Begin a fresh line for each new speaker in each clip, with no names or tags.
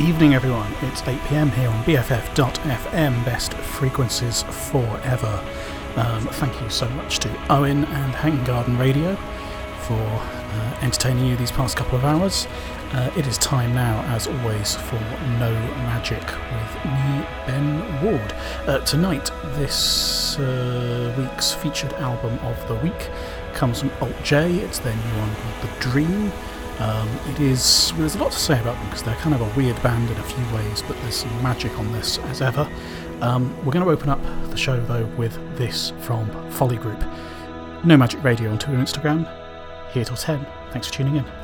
evening, everyone. It's 8 pm here on BFF.FM, best frequencies forever. Um, thank you so much to Owen and Hanging Garden Radio for uh, entertaining you these past couple of hours. Uh, it is time now, as always, for No Magic with me, Ben Ward. Uh, tonight, this uh, week's featured album of the week comes from Alt J. It's their new one called The Dream. Um, it is. Well, there's a lot to say about them because they're kind of a weird band in a few ways, but there's some magic on this as ever. Um, we're going to open up the show though with this from Folly Group. No Magic Radio on Twitter and Instagram. Here till 10. Thanks for tuning in.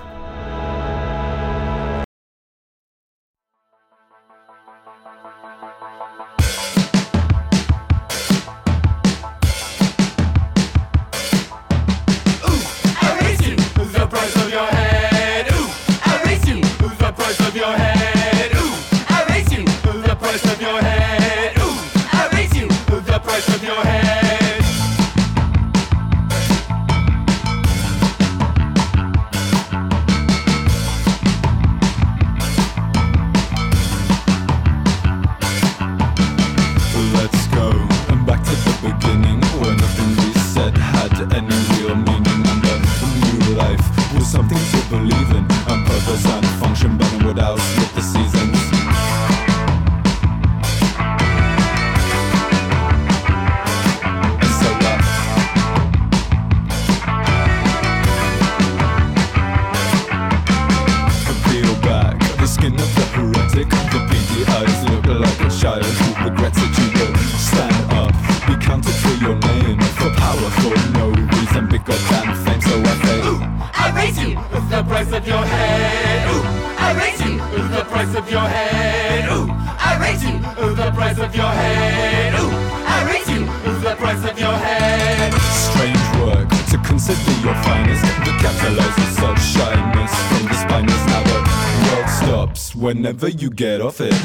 Whenever you get off it.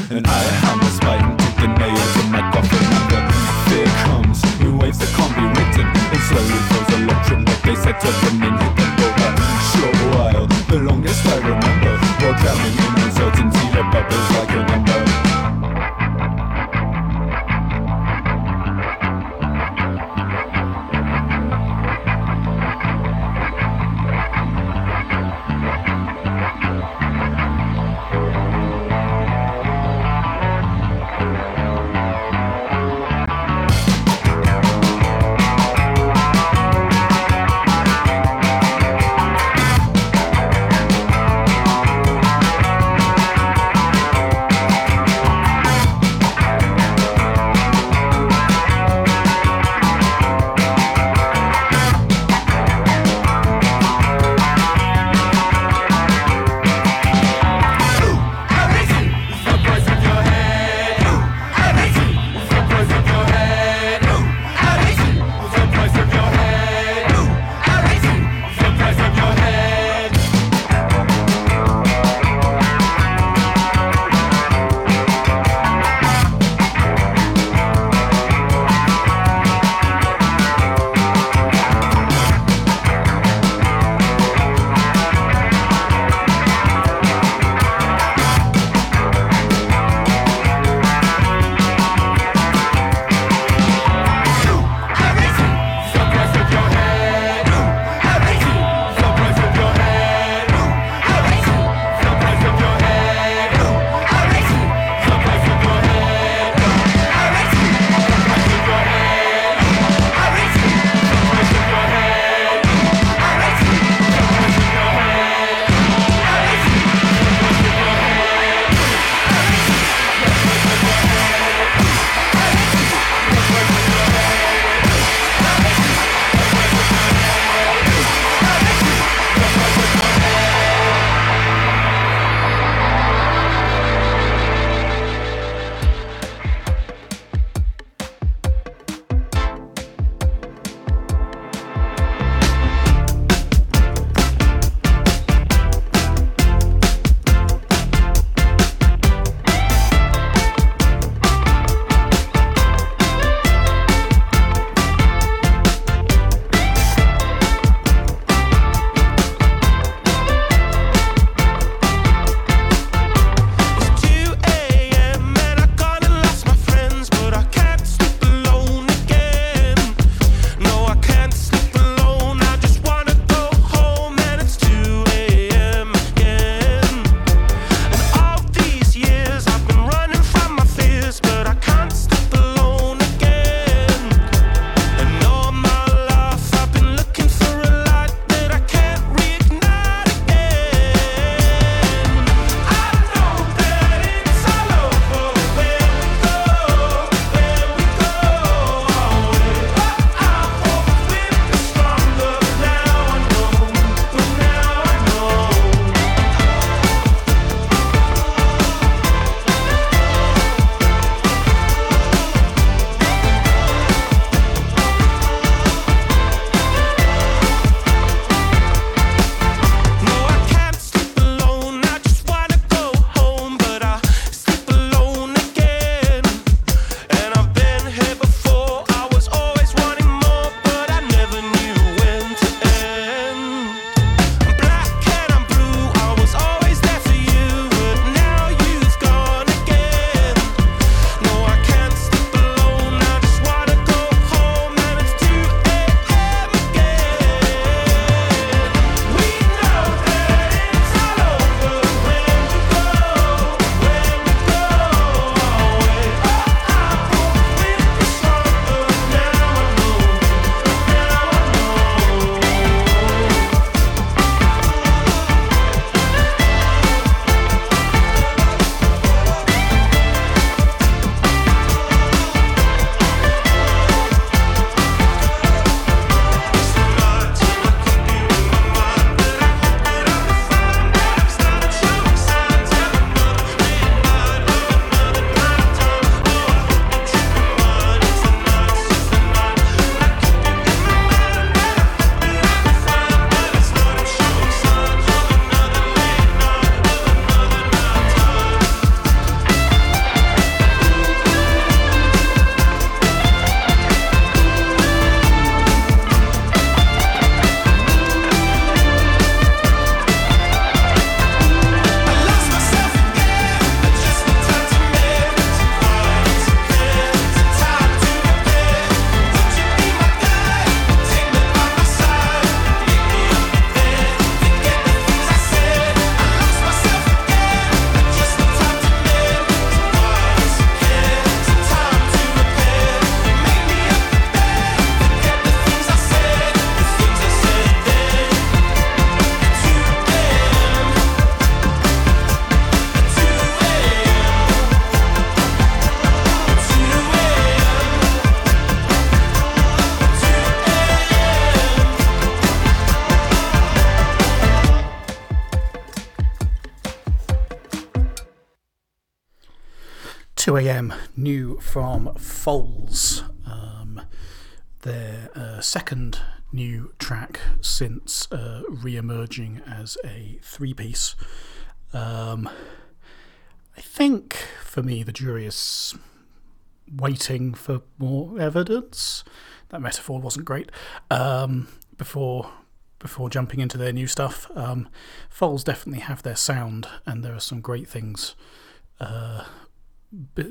New from Foals. Um, their uh, second new track since uh, re emerging as a three piece. Um, I think for me, the jury is waiting for more evidence. That metaphor wasn't great. Um, before before jumping into their new stuff, um, definitely have their sound, and there are some great things uh,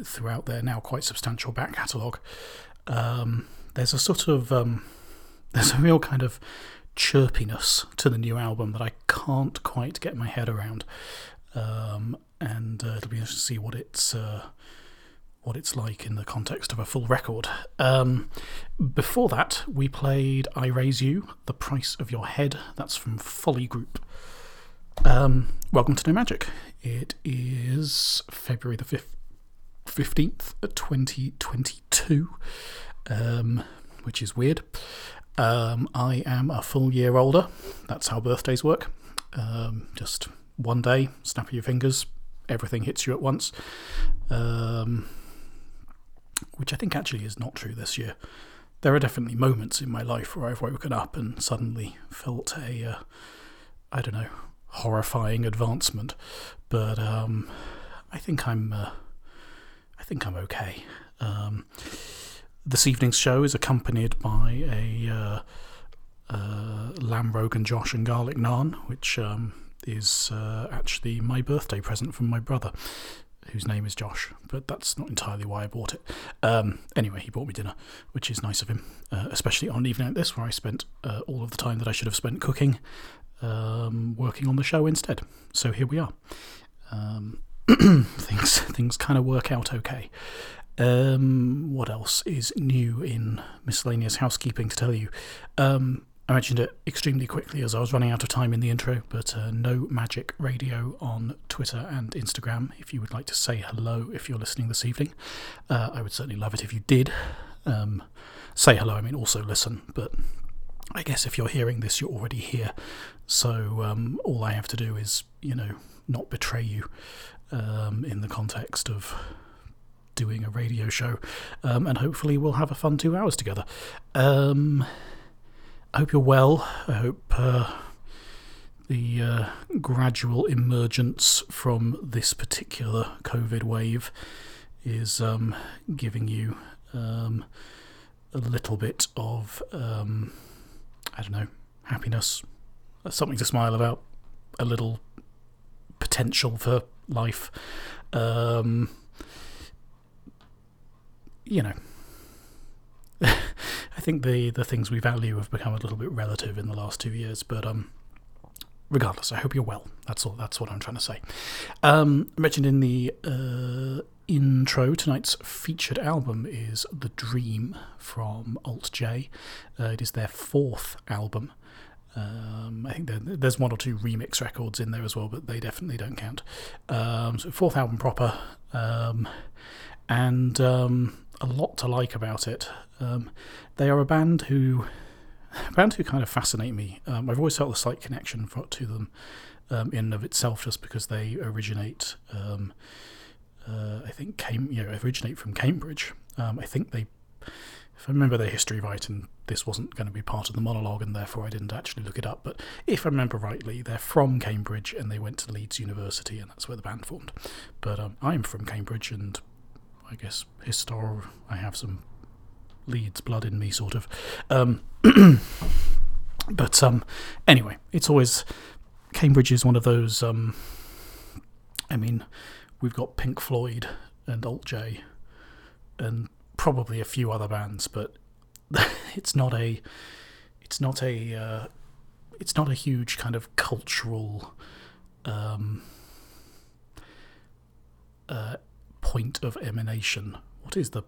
throughout their now quite substantial back catalogue. Um, there's a sort of um, there's a real kind of chirpiness to the new album that I can't quite get my head around, um, and uh, it'll be interesting to see what it's uh, what it's like in the context of a full record. Um, before that, we played "I Raise You," "The Price of Your Head." That's from Folly Group. Um, welcome to No Magic. It is February the fifth. 15th, 2022, um, which is weird. Um, I am a full year older. That's how birthdays work. Um, just one day, snap of your fingers, everything hits you at once. Um, which I think actually is not true this year. There are definitely moments in my life where I've woken up and suddenly felt a, uh, I don't know, horrifying advancement. But um, I think I'm, uh, think I'm okay. Um, this evening's show is accompanied by a uh, uh, lamb rogan Josh and garlic naan, which um, is uh, actually my birthday present from my brother, whose name is Josh. But that's not entirely why I bought it. Um, anyway, he bought me dinner, which is nice of him, uh, especially on an evening like this where I spent uh, all of the time that I should have spent cooking, um, working on the show instead. So here we are. Um, things things kind of work out okay. Um, what else is new in miscellaneous housekeeping to tell you? Um, I mentioned it extremely quickly as I was running out of time in the intro, but uh, No Magic Radio on Twitter and Instagram. If you would like to say hello if you're listening this evening, uh, I would certainly love it if you did. Um, say hello, I mean also listen, but I guess if you're hearing this, you're already here. So um, all I have to do is, you know, not betray you um, in the context of doing a radio show, um, and hopefully we'll have a fun two hours together. Um, I hope you're well. I hope uh, the uh, gradual emergence from this particular COVID wave is um, giving you um, a little bit of, um, I don't know, happiness, something to smile about, a little potential for life. Um, you know, I think the the things we value have become a little bit relative in the last two years, but um, regardless, I hope you're well. That's all. That's what I'm trying to say. Um, mentioned in the uh, intro, tonight's featured album is "The Dream" from Alt J. Uh, it is their fourth album. Um, I think there, there's one or two remix records in there as well, but they definitely don't count. Um, so fourth album proper, um, and um, a lot to like about it. Um, they are a band who, a band who kind of fascinate me. Um, I've always felt a slight connection for, to them in and of itself, just because they originate. Uh, I think came you know originate from Cambridge. I think they, if I remember their history right, and this wasn't going to be part of the monologue, and therefore I didn't actually look it up. But if I remember rightly, they're from Cambridge and they went to Leeds University, and that's where the band formed. But um, I'm from Cambridge, and I guess histor I have some Leeds blood in me, sort of. Um, but um, anyway, it's always Cambridge is one of those. Um, I mean, we've got Pink Floyd and Alt J, and probably a few other bands, but it's not a. It's not a. Uh, it's not a huge kind of cultural. Um, uh, point of emanation. What is the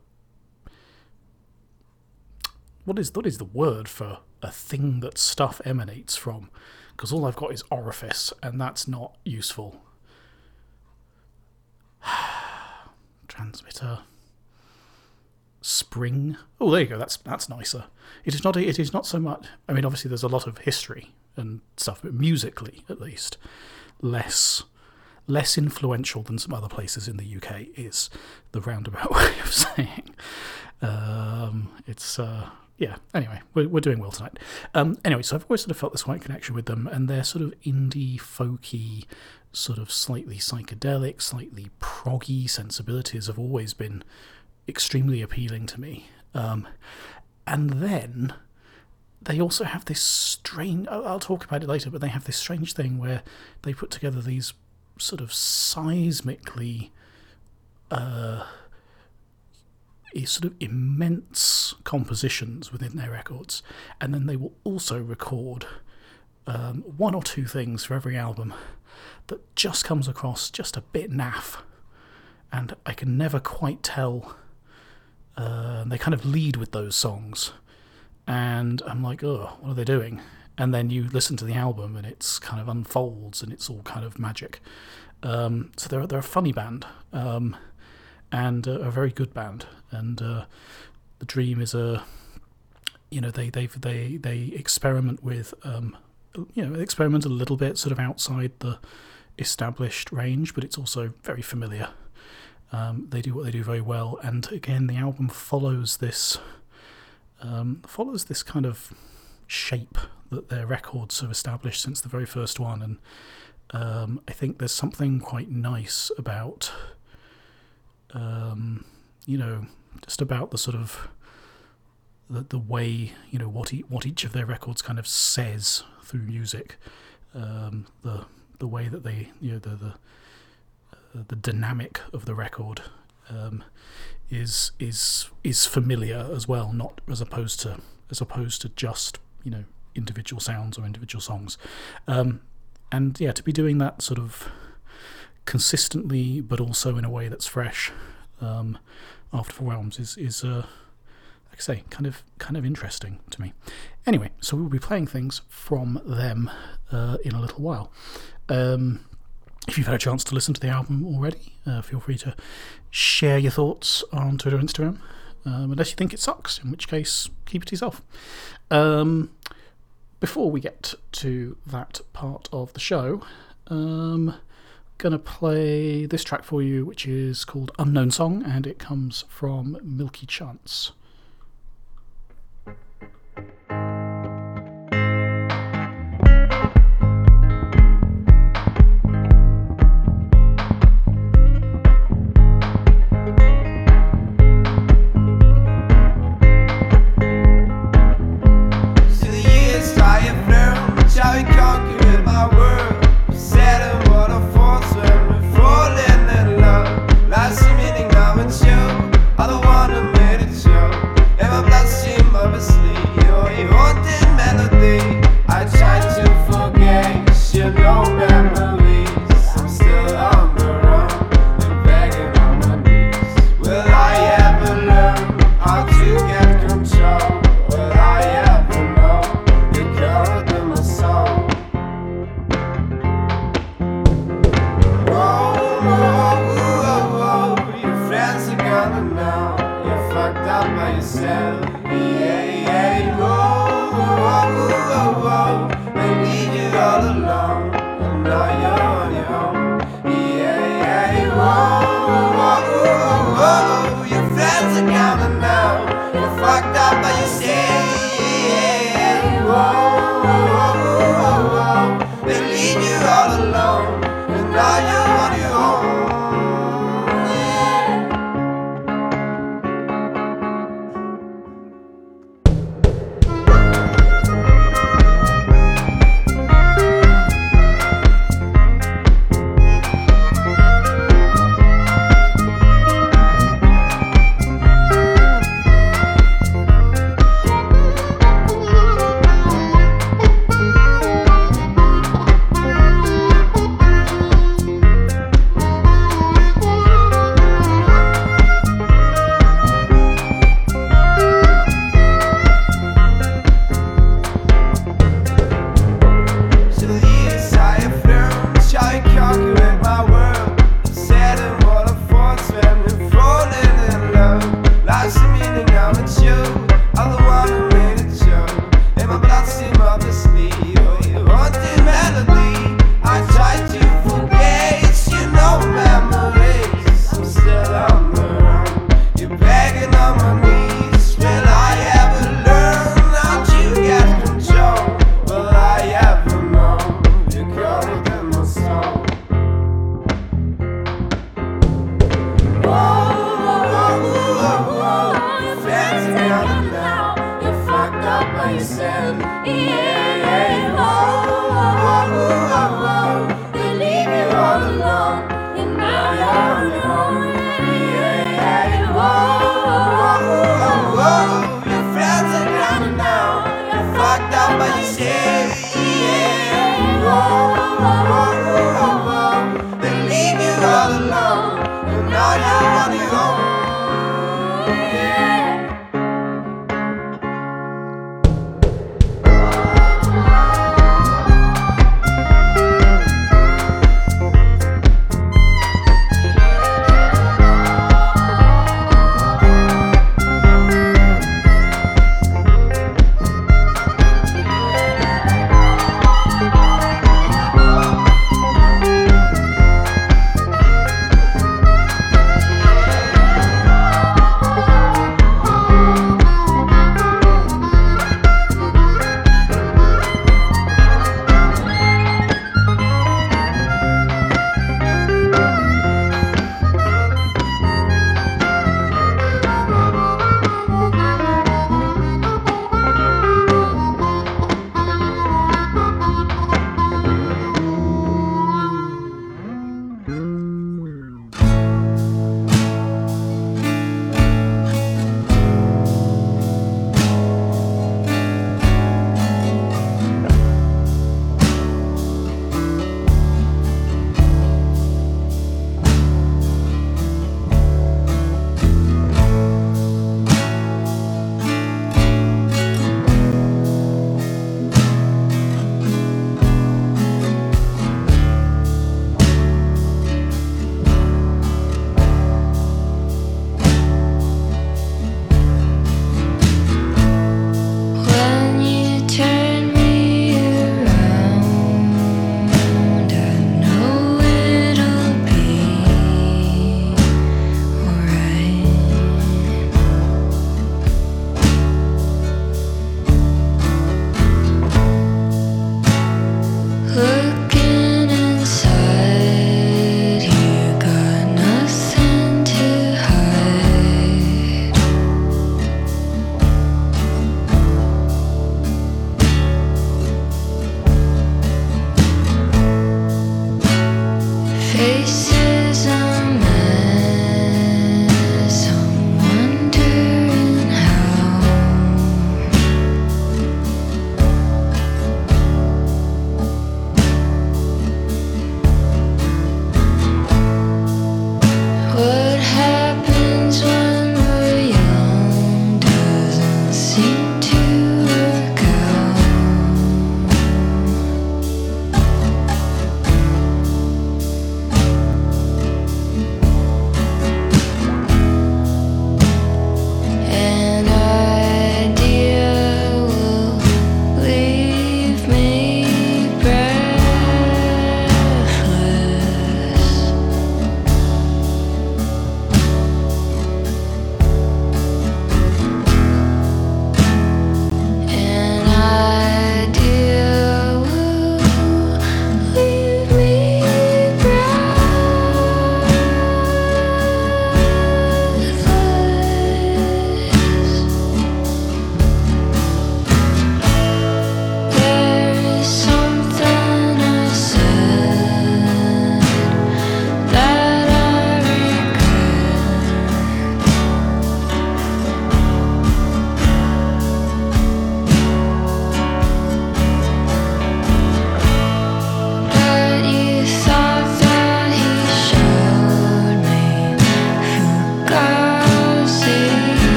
what is what is the word for a thing that stuff emanates from? Because all I've got is orifice, and that's not useful. Transmitter. Spring. Oh, there you go. That's that's nicer. It is not. It is not so much. I mean, obviously, there's a lot of history and stuff, but musically, at least, less less influential than some other places in the UK is the roundabout way of saying. Um, it's uh, yeah. Anyway, we're, we're doing well tonight. Um, anyway, so I've always sort of felt this quite connection with them, and they're sort of indie folky, sort of slightly psychedelic, slightly proggy sensibilities have always been extremely appealing to me. Um, and then they also have this strange. I'll talk about it later, but they have this strange thing where they put together these sort of seismically. Uh, sort of immense compositions within their records, and then they will also record um, one or two things for every album that just comes across just a bit naff, and I can never quite tell. Uh, they kind of lead with those songs, and I'm like, oh, what are they doing? And then you listen to the album, and it's kind of unfolds, and it's all kind of magic. Um, so they're they're a funny band. Um, and a, a very good band. And uh, the Dream is a, you know, they they they they experiment with, um, you know, experiment a little bit sort of outside the established range, but it's also very familiar. Um, they do what they do very well, and again, the album follows this um, follows this kind of shape that their records have established since the very first one, and um, I think there's something quite nice about um, you know, just about the sort of the, the way you know what e- what each of their records kind of says through music, um, the the way that they you know the the the dynamic of the record um, is is is familiar as well, not as opposed to as opposed to just you know individual sounds or individual songs, um, and yeah, to be doing that sort of consistently, but also in a way that's fresh. Um, after Four Realms is is uh, like I say, kind of kind of interesting to me. Anyway, so we'll be playing things from them uh, in a little while. Um, if you've had a chance to listen to the album already, uh, feel free to share your thoughts on Twitter and Instagram. Um, unless you think it sucks, in which case, keep it to yourself. Um, before we get to that part of the show, um, gonna play this track for you, which is called Unknown Song, and it comes from Milky Chance.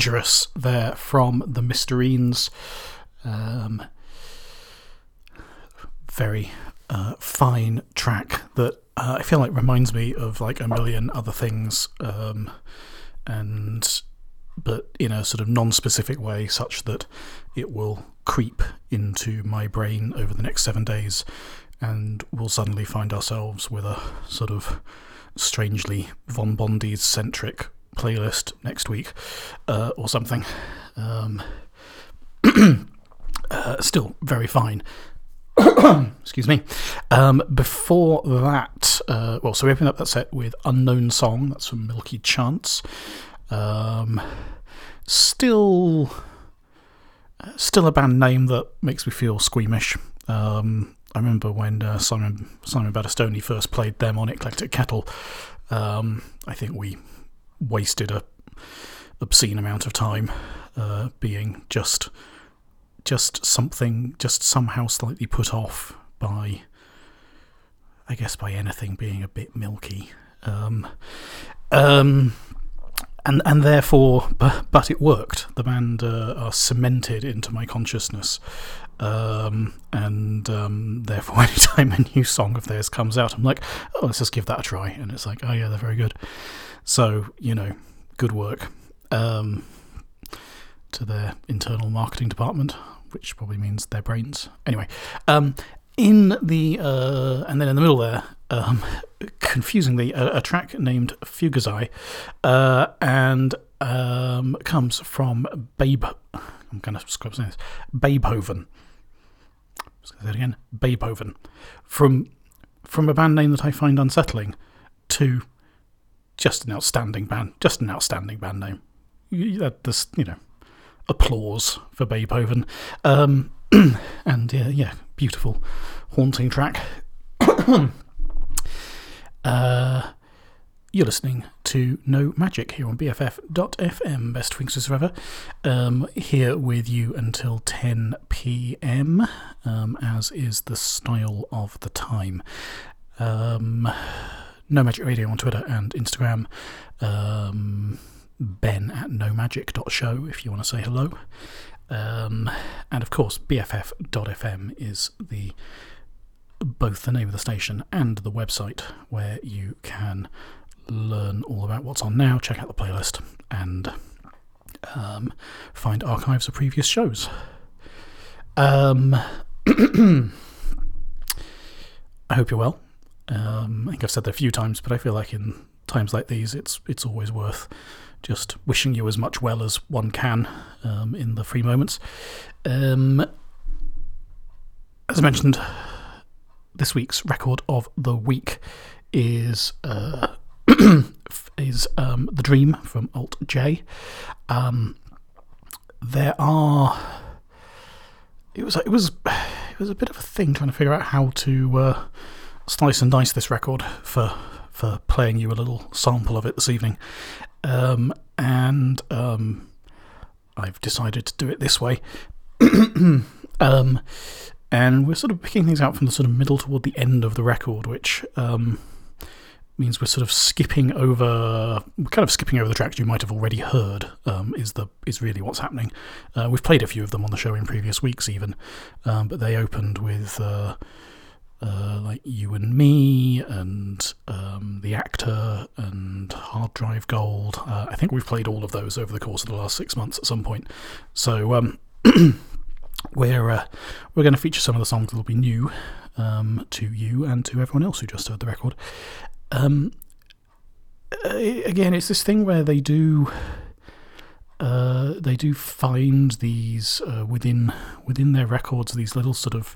Dangerous there from the Mysterines. Um, very uh, fine track that uh, I feel like reminds me of like a million other things, um, and but in a sort of non-specific way, such that it will creep into my brain over the next seven days, and we'll suddenly find ourselves with a sort of strangely Von Bondies centric playlist next week uh, or something. Um, uh, still very fine. Excuse me. Um, before that, uh, well, so we opened up that set with Unknown Song. That's from Milky Chance. Um, still, still a band name that makes me feel squeamish. Um, I remember when uh, Simon Simon Battistoni first played them on Eclectic Kettle. Um, I think we wasted a obscene amount of time uh, being just just something just somehow slightly put off by I guess by anything being a bit milky. Um, um, and and therefore, but, but it worked. The band uh, are cemented into my consciousness, um, and um, therefore, anytime a new song of theirs comes out, I'm like, oh, let's just give that a try. And it's like, oh yeah, they're very good. So you know, good work um, to their internal marketing department, which probably means their brains. Anyway, um, in the uh, and then in the middle there, um, confusingly, a, a, track named Fugazi, uh, and um, comes from Babe. I'm going to scrub saying this. Babehoven. Let's say that again. Babehoven. From from a band name that I find unsettling to just an outstanding band. Just an outstanding band name. This, you know, applause for Babehoven. Um, and yeah, yeah, beautiful, haunting track. uh, you're listening to No Magic here on BFF.FM, best frequencies forever. Um, here with you until 10 pm, um, as is the style of the time. Um, no Magic Radio on Twitter and Instagram. Um, ben at nomagic.show if you want to say hello. Um, and of course, BFF.fm is the both the name of the station and the website where you can learn all about what's on now, check out the playlist, and um, find archives of previous shows. Um, I hope you're well. Um, I think I've said that a few times, but I feel like in times like these, it's it's always worth just wishing you as much well as one can um, in the free moments. Um, as I mentioned, this week's record of the week is uh, is um, the Dream from Alt J. Um, there are. It was it was it was a bit of a thing trying to figure out how to uh, slice and dice this record for for playing you a little sample of it this evening. Um, and um, I've decided to do it this way. um, and we're sort of picking things out from the sort of middle toward the end of the record, which um, means we're sort of skipping over, kind of skipping over the tracks you might have already heard. Um, is the is really what's happening. Uh, we've played a few of them on the show in previous weeks, even, um, but they opened with. Uh, uh, like You and Me and um, The Actor and Hard Drive Gold. Uh, I think we've played all of those over the course of the last six months at some point. So um, we're uh, we're going to feature some of the songs that will be new um, to you and to everyone else who just heard the record. Um, again, it's this thing where they do. Uh, they do find these uh, within within their records these little sort of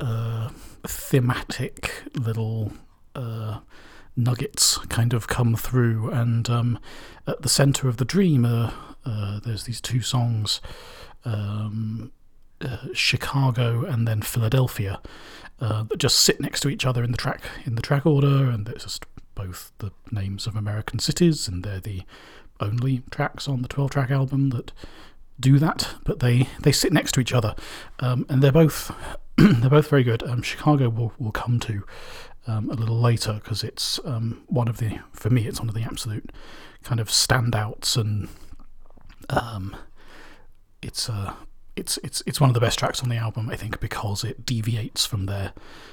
uh, thematic little uh, nuggets kind of come through. And um, at the center of the dream, uh, uh there's these two songs. Um, uh, Chicago and then Philadelphia uh, that just sit next to each other in the track in the track order, and it's just both the names of American cities, and they're the only tracks on the 12 track album that do that, but they, they sit next to each other, um, and they're both they're both very good. Um, Chicago will will come to um, a little later because it's um, one of the for me it's one of the absolute kind of standouts and Um, it's a it's it's it's one of the best tracks on the album, I think, because it deviates from their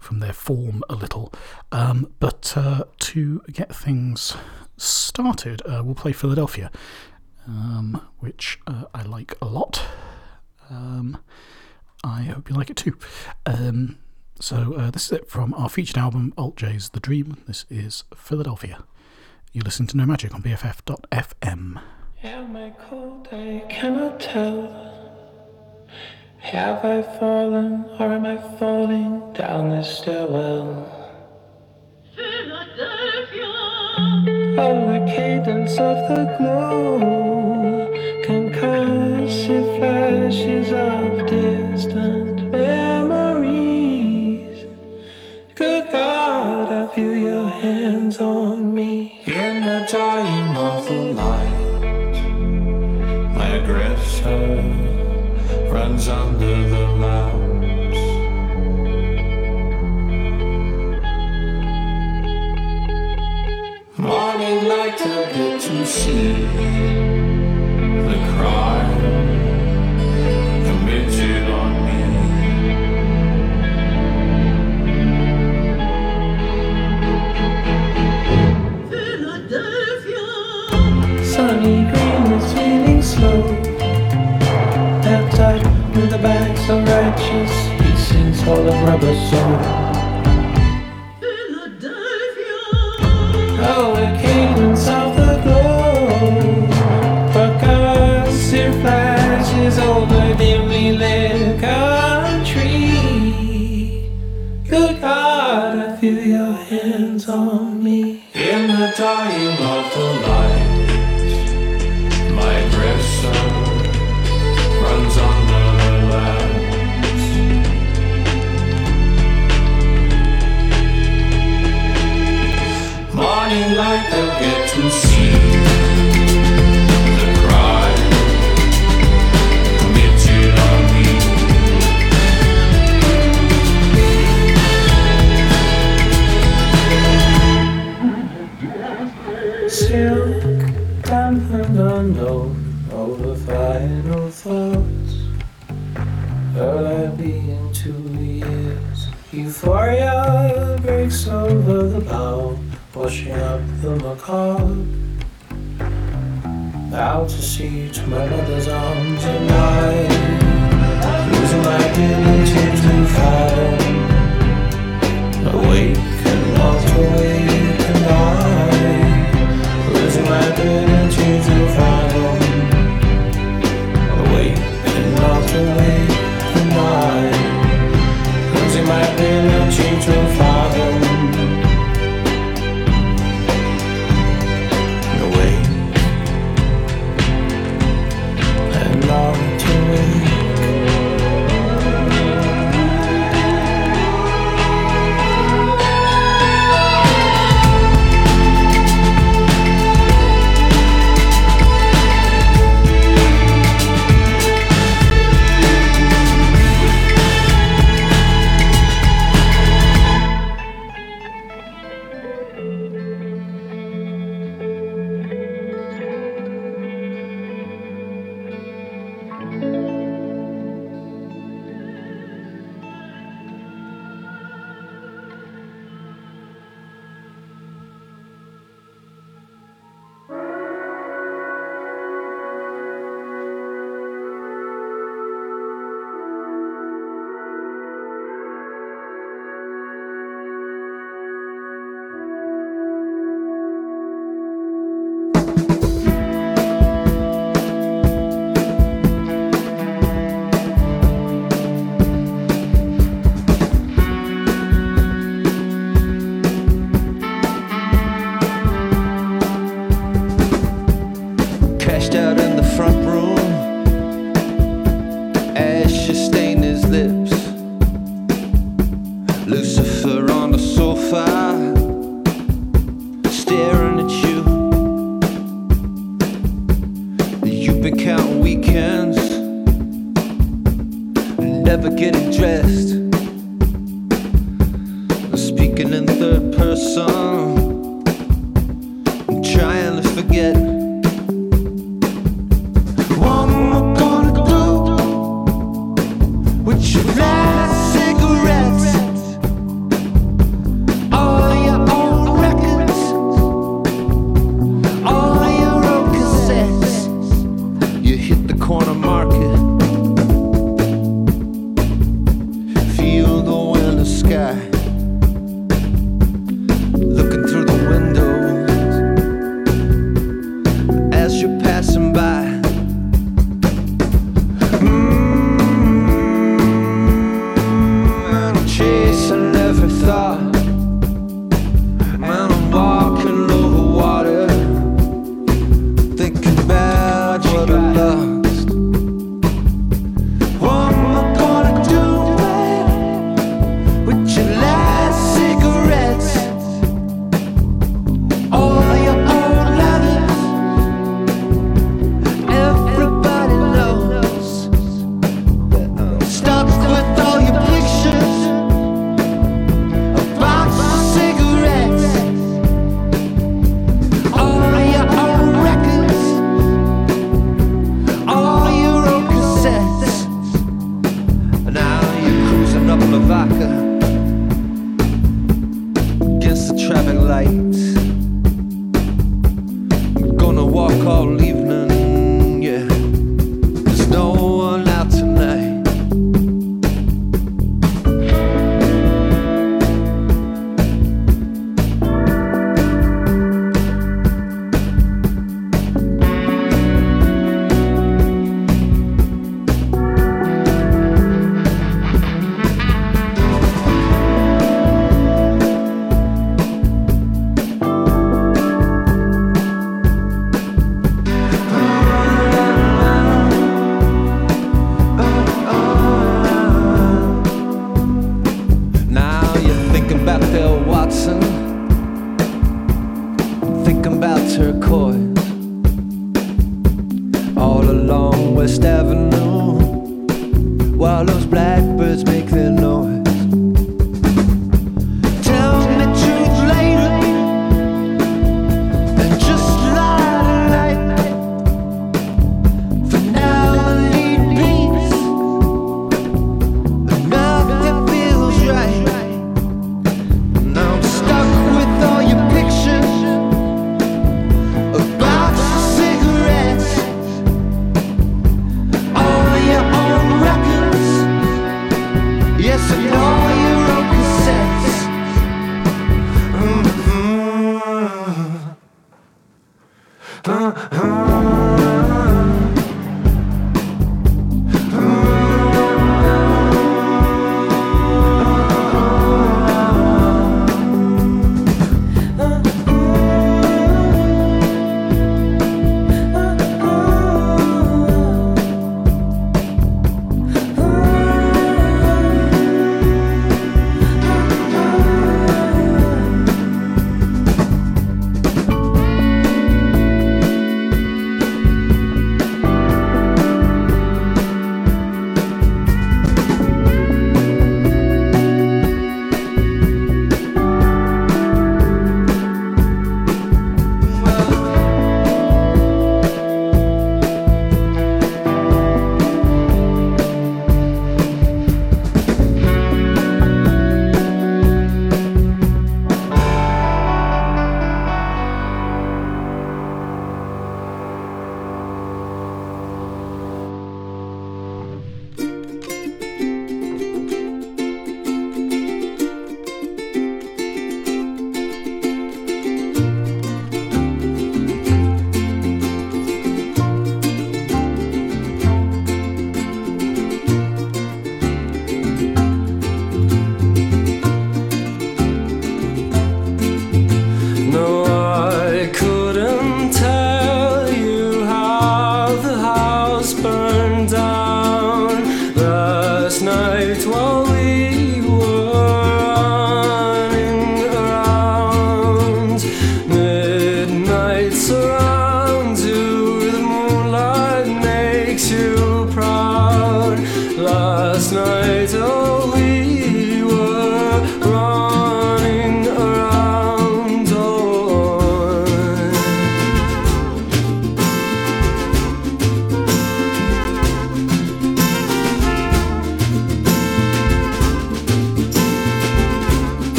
from their form a little. Um, but uh, to get things started, uh, we'll play Philadelphia, um, which uh, I like a lot. Um, I hope you like it too. Um, so uh, this is it from our featured album, Alt J's The Dream. This is Philadelphia. You listen to No Magic on BFF.fm.
Am I cold? I cannot tell. Have I fallen or am I falling down this stairwell? Philadelphia. Oh, the cadence of the glow, flashes of distant memories. Good God, I feel your hands on me in the dying of the light. My aggressor runs under the lamps. Morning light to get to see the crime. Sunny green is feeling slow. Peptide with the bags of righteous pieces all of rubber soul. Hands on me. In the dying bow, washing up the macabre. Out to sea to my mother's arms at night, losing my ability to fathom. Awake and not awake and I Losing my ability to fathom. Awake and not awake and I Losing my ability to fathom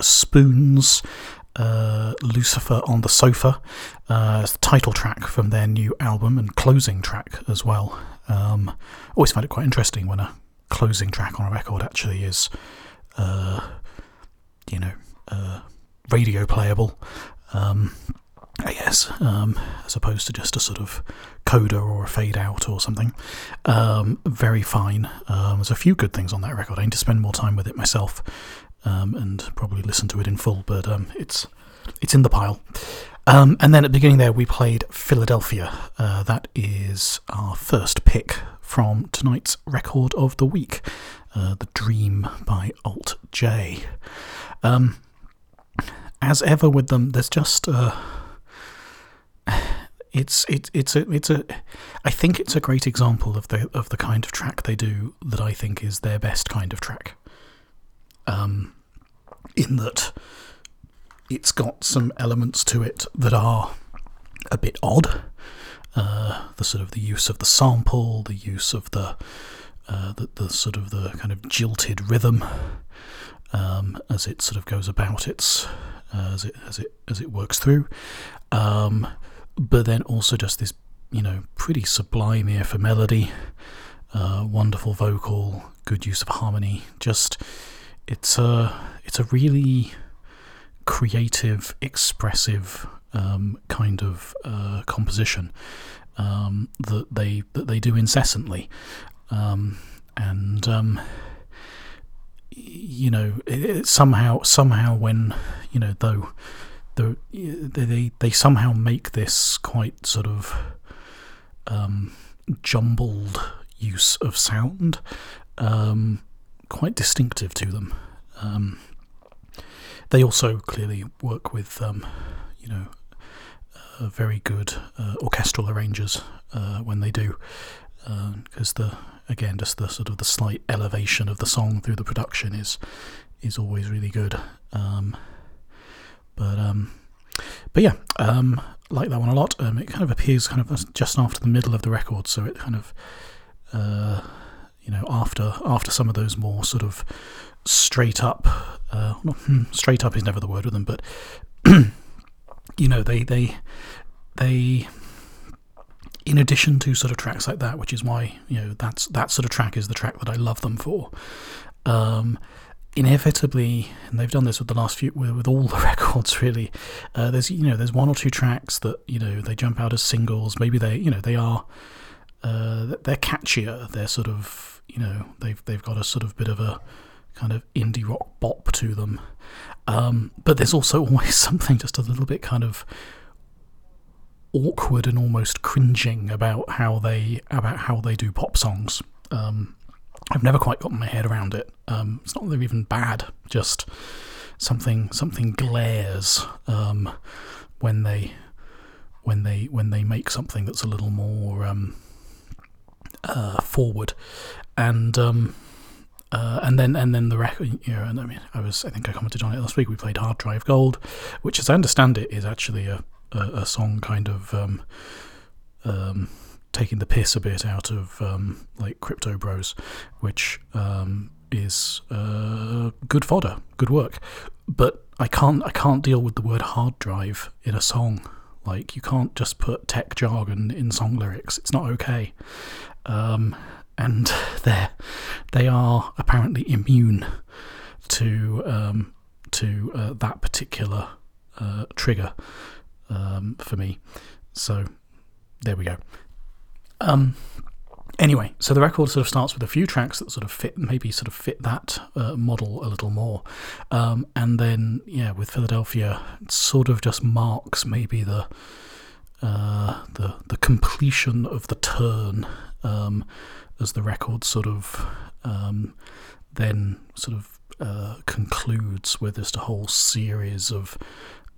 Spoons. Uh, Lucifer on the Sofa, uh, it's the title track from their new album and closing track as well. Um, always find it quite interesting when a closing track on a record actually is, uh, you know, uh, radio playable. Um, I guess, um, as opposed to just a sort of coda or a fade out or something. Um, very fine. Um, there's a few good things on that record. I need to spend more time with it myself um, and probably listen to it in full, but um, it's it's in the pile. Um, and then at the beginning there, we played Philadelphia. Uh, that is our first pick from tonight's record of the week, uh, The Dream by Alt J. Um, as ever with them, there's just. Uh, it's it's it's a it's a I think it's a great example of the of the kind of track they do that I think is their best kind of track. Um, in that it's got some elements to it that are a bit odd. Uh, the sort of the use of the sample, the use of the uh, the, the sort of the kind of jilted rhythm um, as it sort of goes about its uh, as it as it as it works through. Um, but then also just this, you know, pretty sublime ear for melody, uh, wonderful vocal, good use of harmony. Just it's a it's a really creative, expressive um, kind of uh, composition um, that they that they do incessantly, um, and um, you know it, it somehow somehow when you know though the they they somehow make this quite sort of um, jumbled use of sound um, quite distinctive to them. Um, they also clearly work with um, you know uh, very good uh, orchestral arrangers uh, when they do because the again just the sort of the slight elevation of the song through the production is is always really good. Um, but um, but yeah, um, like that one a lot. Um, it kind of appears kind of just after the middle of the record, so it kind of uh, you know after after some of those more sort of straight up. Uh, not, hmm, straight up is never the word with them, but you know they they they in addition to sort of tracks like that, which is why you know that's that sort of track is the track that I love them for. Um, inevitably, and they've done this with the last few, with, with all the records really. Uh, there's you know there's one or two tracks that you know they jump out as singles. Maybe they you know they are uh, they're catchier. They're sort of you know they've they've got a sort of bit of a kind of indie rock bop to them. Um, but there's also always something just a little bit kind of awkward and almost cringing about how they about how they do pop songs. Um, I've never quite gotten my head around it. Um, it's not they're even bad, just something something glares um, when they when they when they make something that's a little more um, uh, forward, and um, uh, and then and then the record. You know, and I mean, I was I think I commented on it last week. We played Hard Drive Gold, which, as I understand it, is actually a a, a song kind of. Um, um, taking the piss a bit out of um, like Crypto Bros, which um, is uh, good fodder, good work. But I can't I can't deal with the word hard drive in a song. Like you can't just put tech jargon in song lyrics. It's not okay. Um, and they they are apparently immune to um, to uh, that particular uh, trigger um, for me. So there we go. Um, anyway, so the record sort of starts with a few tracks that sort of fit, maybe sort of fit that uh, model a little more, um, and then yeah, with Philadelphia, sort of just marks maybe the uh, the the completion of the turn um, as the record sort of um, then sort of uh, concludes with just a whole series of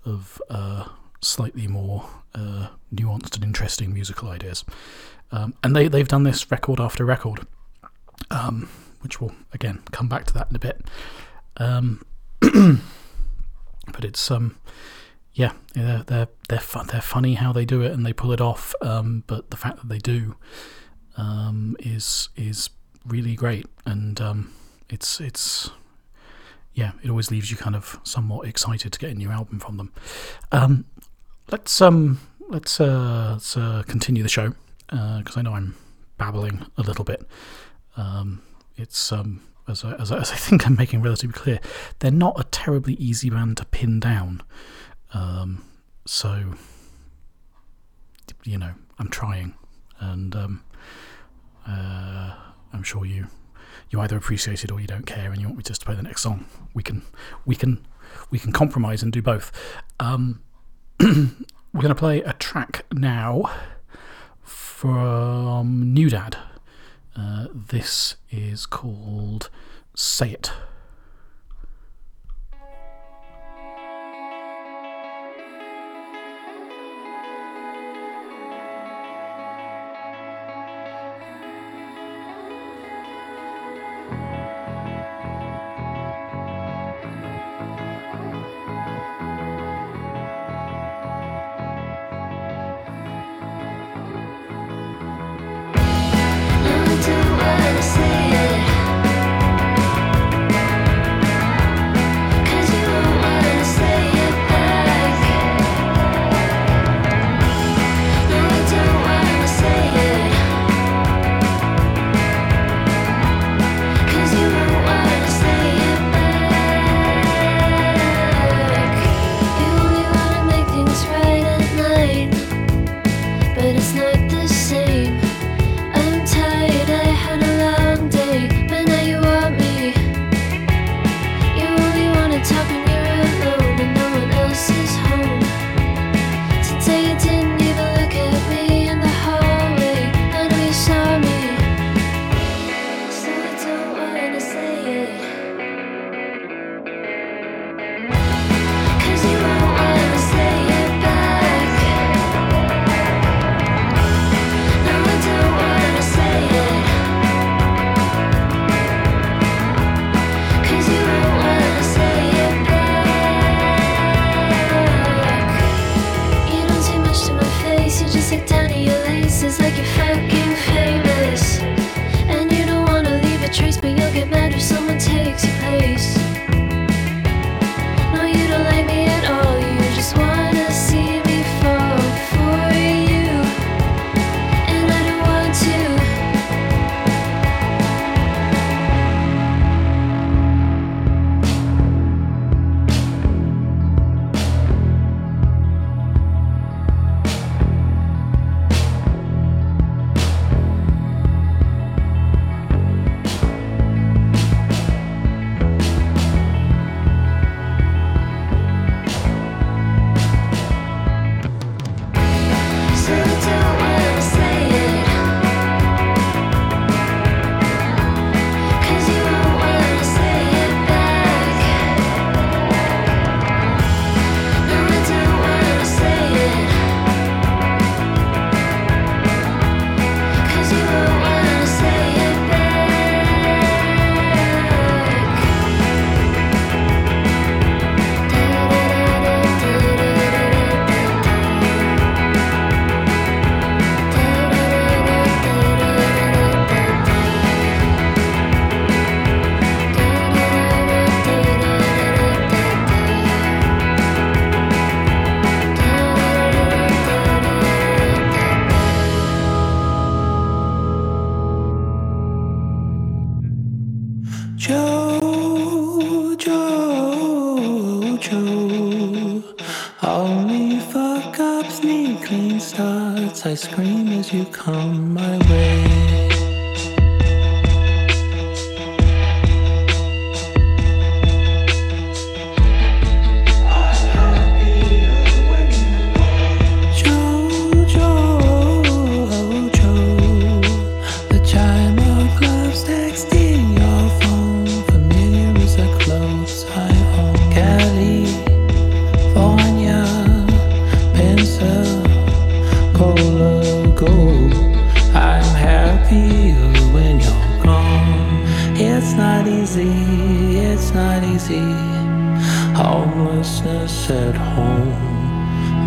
of uh, slightly more uh, nuanced and interesting musical ideas. Um, and they, they've done this record after record, um, which will, again, come back to that in a bit.
Um, but it's um, yeah, they're they're they're fun, they're funny how they do it and they pull it off. Um, but the fact that they do um, is is really great, and um, it's it's yeah, it always leaves you kind of somewhat excited to get a new album from them. Um, let's um let's uh, let's uh, continue the show because I know I'm babbling a little bit. Um, it's um as I, as, I, as I think I'm making relatively clear, they're not a terribly easy band to pin down. Um, so you know, I'm trying, and um, uh, I'm sure you you either appreciate it or you don't care, and you want me just to play the next song. We can we can we can compromise and do both. Um, we're going to play a track now from NewDad. Uh, this is called Say It.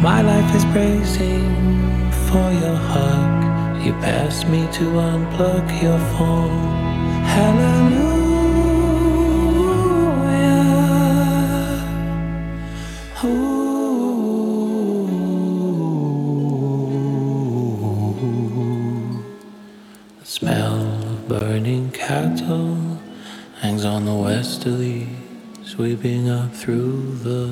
My life is bracing for your hug. You pass me to unplug your phone. Hallelujah. Ooh. The smell of burning cattle hangs on the westerly, sweeping up through the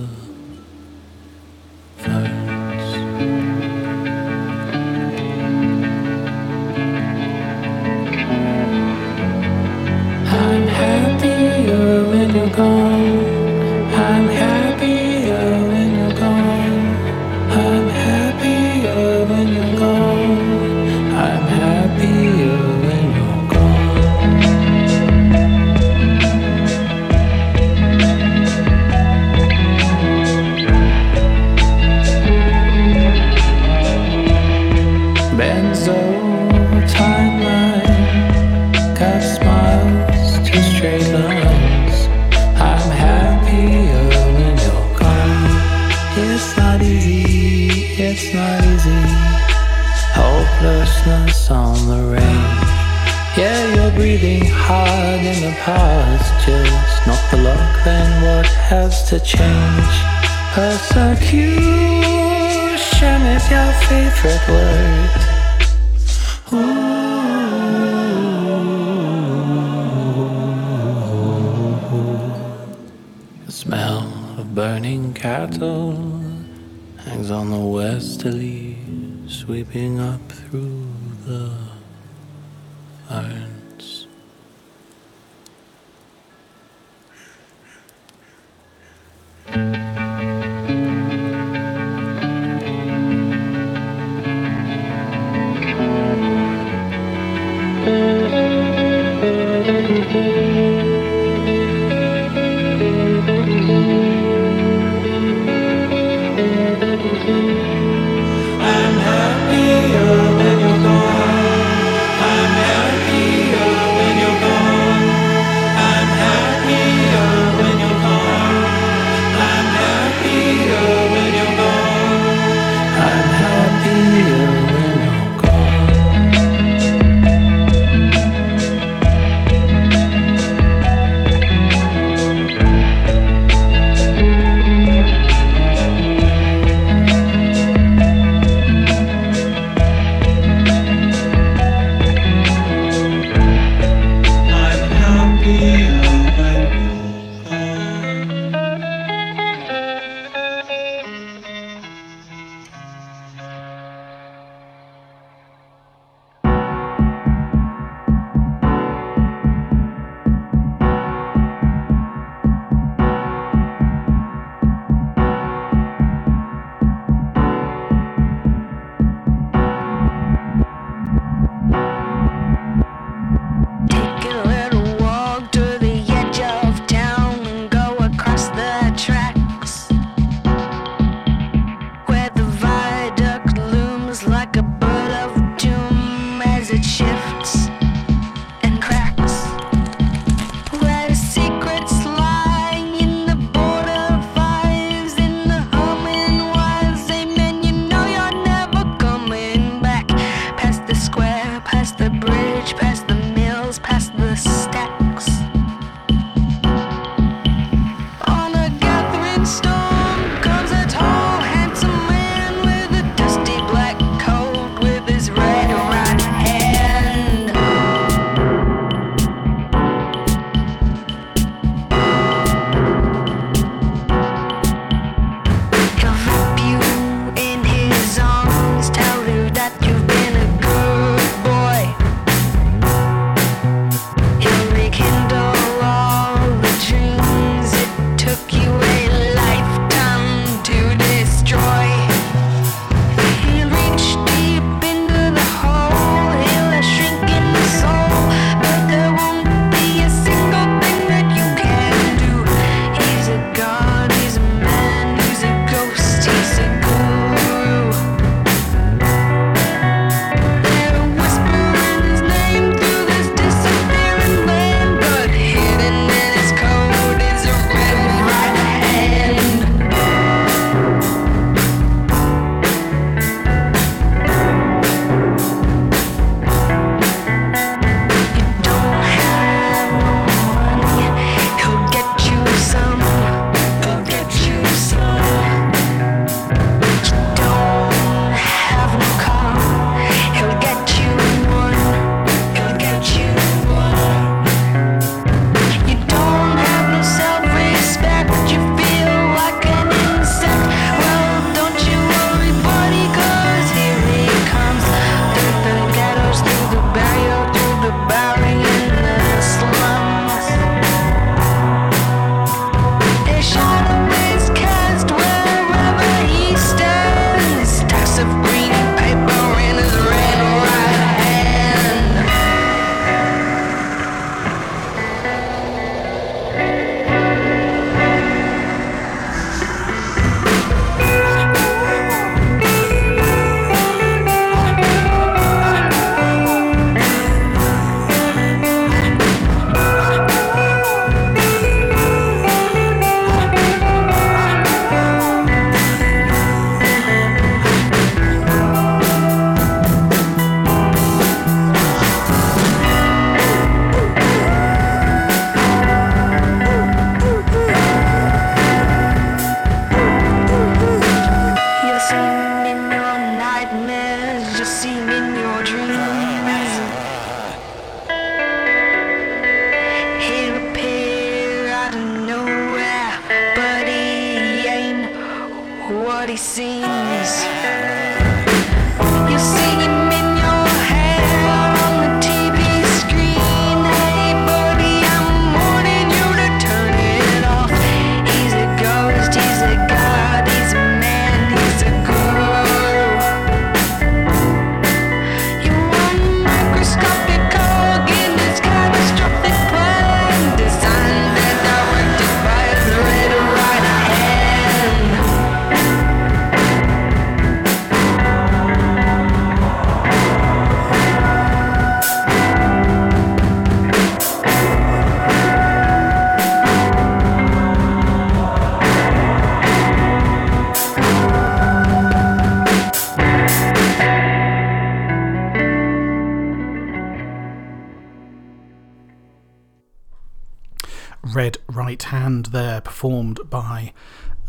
Red Right Hand there, performed by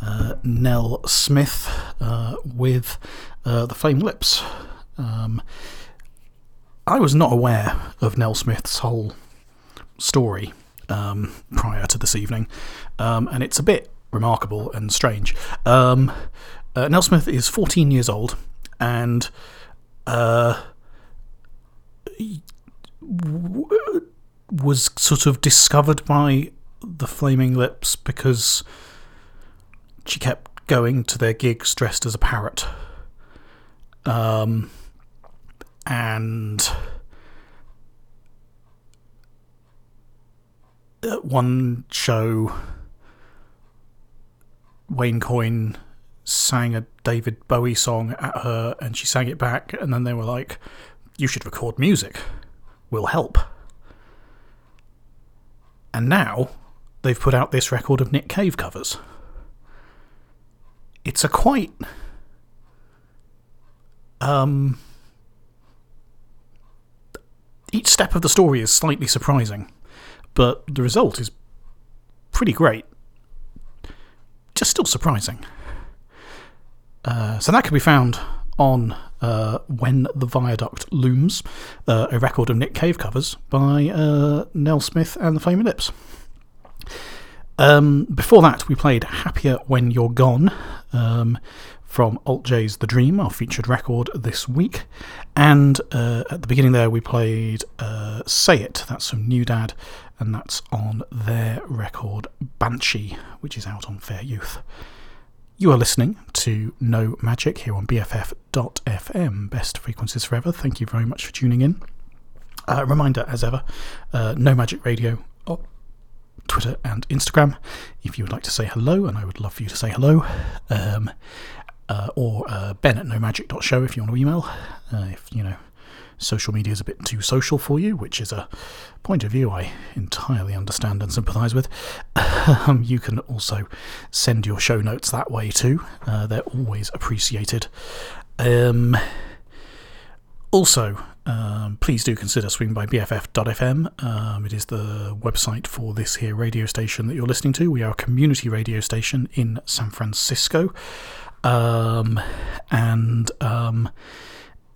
uh, Nell Smith uh, with uh, the Flame Lips. Um, I was not aware of Nell Smith's whole story um, prior to this evening, um, and it's a bit remarkable and strange. Um, uh, Nell Smith is 14 years old and uh, was sort of discovered by the Flaming Lips because she kept going to their gigs dressed as a parrot. Um, and at one show, Wayne Coyne sang a David Bowie song at her and she sang it back, and then they were like, You should record music, we'll help. And now they've put out this record of Nick Cave covers. It's a quite um each step of the story is slightly surprising, but the result is pretty great. Just still surprising. Uh, so that can be found on uh, When the Viaduct Looms, uh, a record of Nick Cave covers by uh, Nell Smith and the Flaming Lips. Um, before that, we played Happier When You're Gone um, from Alt J's The Dream, our featured record this week. And uh, at the beginning there, we played uh, Say It, that's from NewDad, and that's on their record Banshee, which is out on Fair Youth. You are listening to No Magic here on BFF.FM, best frequencies forever. Thank you very much for tuning in. Uh, reminder, as ever, uh, No Magic Radio Twitter and Instagram. If you would like to say hello, and I would love for you to say hello, um, uh, or uh, Ben at nomagic.show if you want to email. Uh, if you know social media is a bit too social for you, which is a point of view I entirely understand and sympathise with, um, you can also send your show notes that way too. Uh, they're always appreciated. Um, also, um, please do consider swinging by BFF.fm. Um, it is the website for this here radio station that you're listening to. We are a community radio station in San Francisco. Um, and um,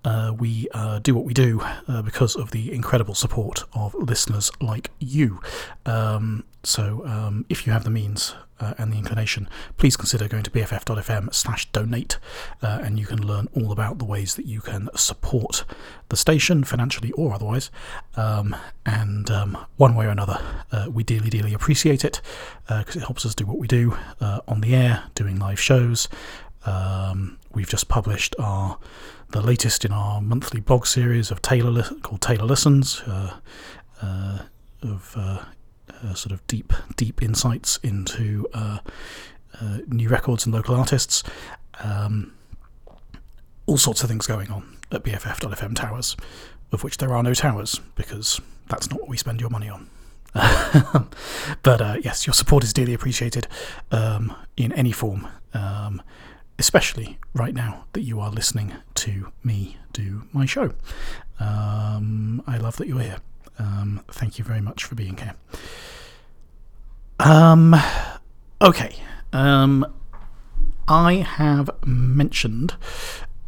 uh, we uh, do what we do uh, because of the incredible support of listeners like you. Um, so, um, if you have the means uh, and the inclination, please consider going to bff.fm slash donate, uh, and you can learn all about the ways that you can support the station, financially or otherwise. Um, and um, one way or another, uh, we dearly, dearly appreciate it because it helps us do what we do on the air, doing live shows. Um, we've just published our the latest in our monthly blog series of Taylor called Taylor Listens, uh, uh, of uh, uh, sort of deep, deep insights into uh, uh, new records and local artists. Um, all sorts of things going on at BFF.fm towers, of which there are no towers because that's not what we spend your money on. but uh, yes, your support is dearly appreciated um, in any form. Um, especially right now that you are listening to me do my show. Um, I love that you're here. Um, thank you very much for being here. Um, okay. Um, I have mentioned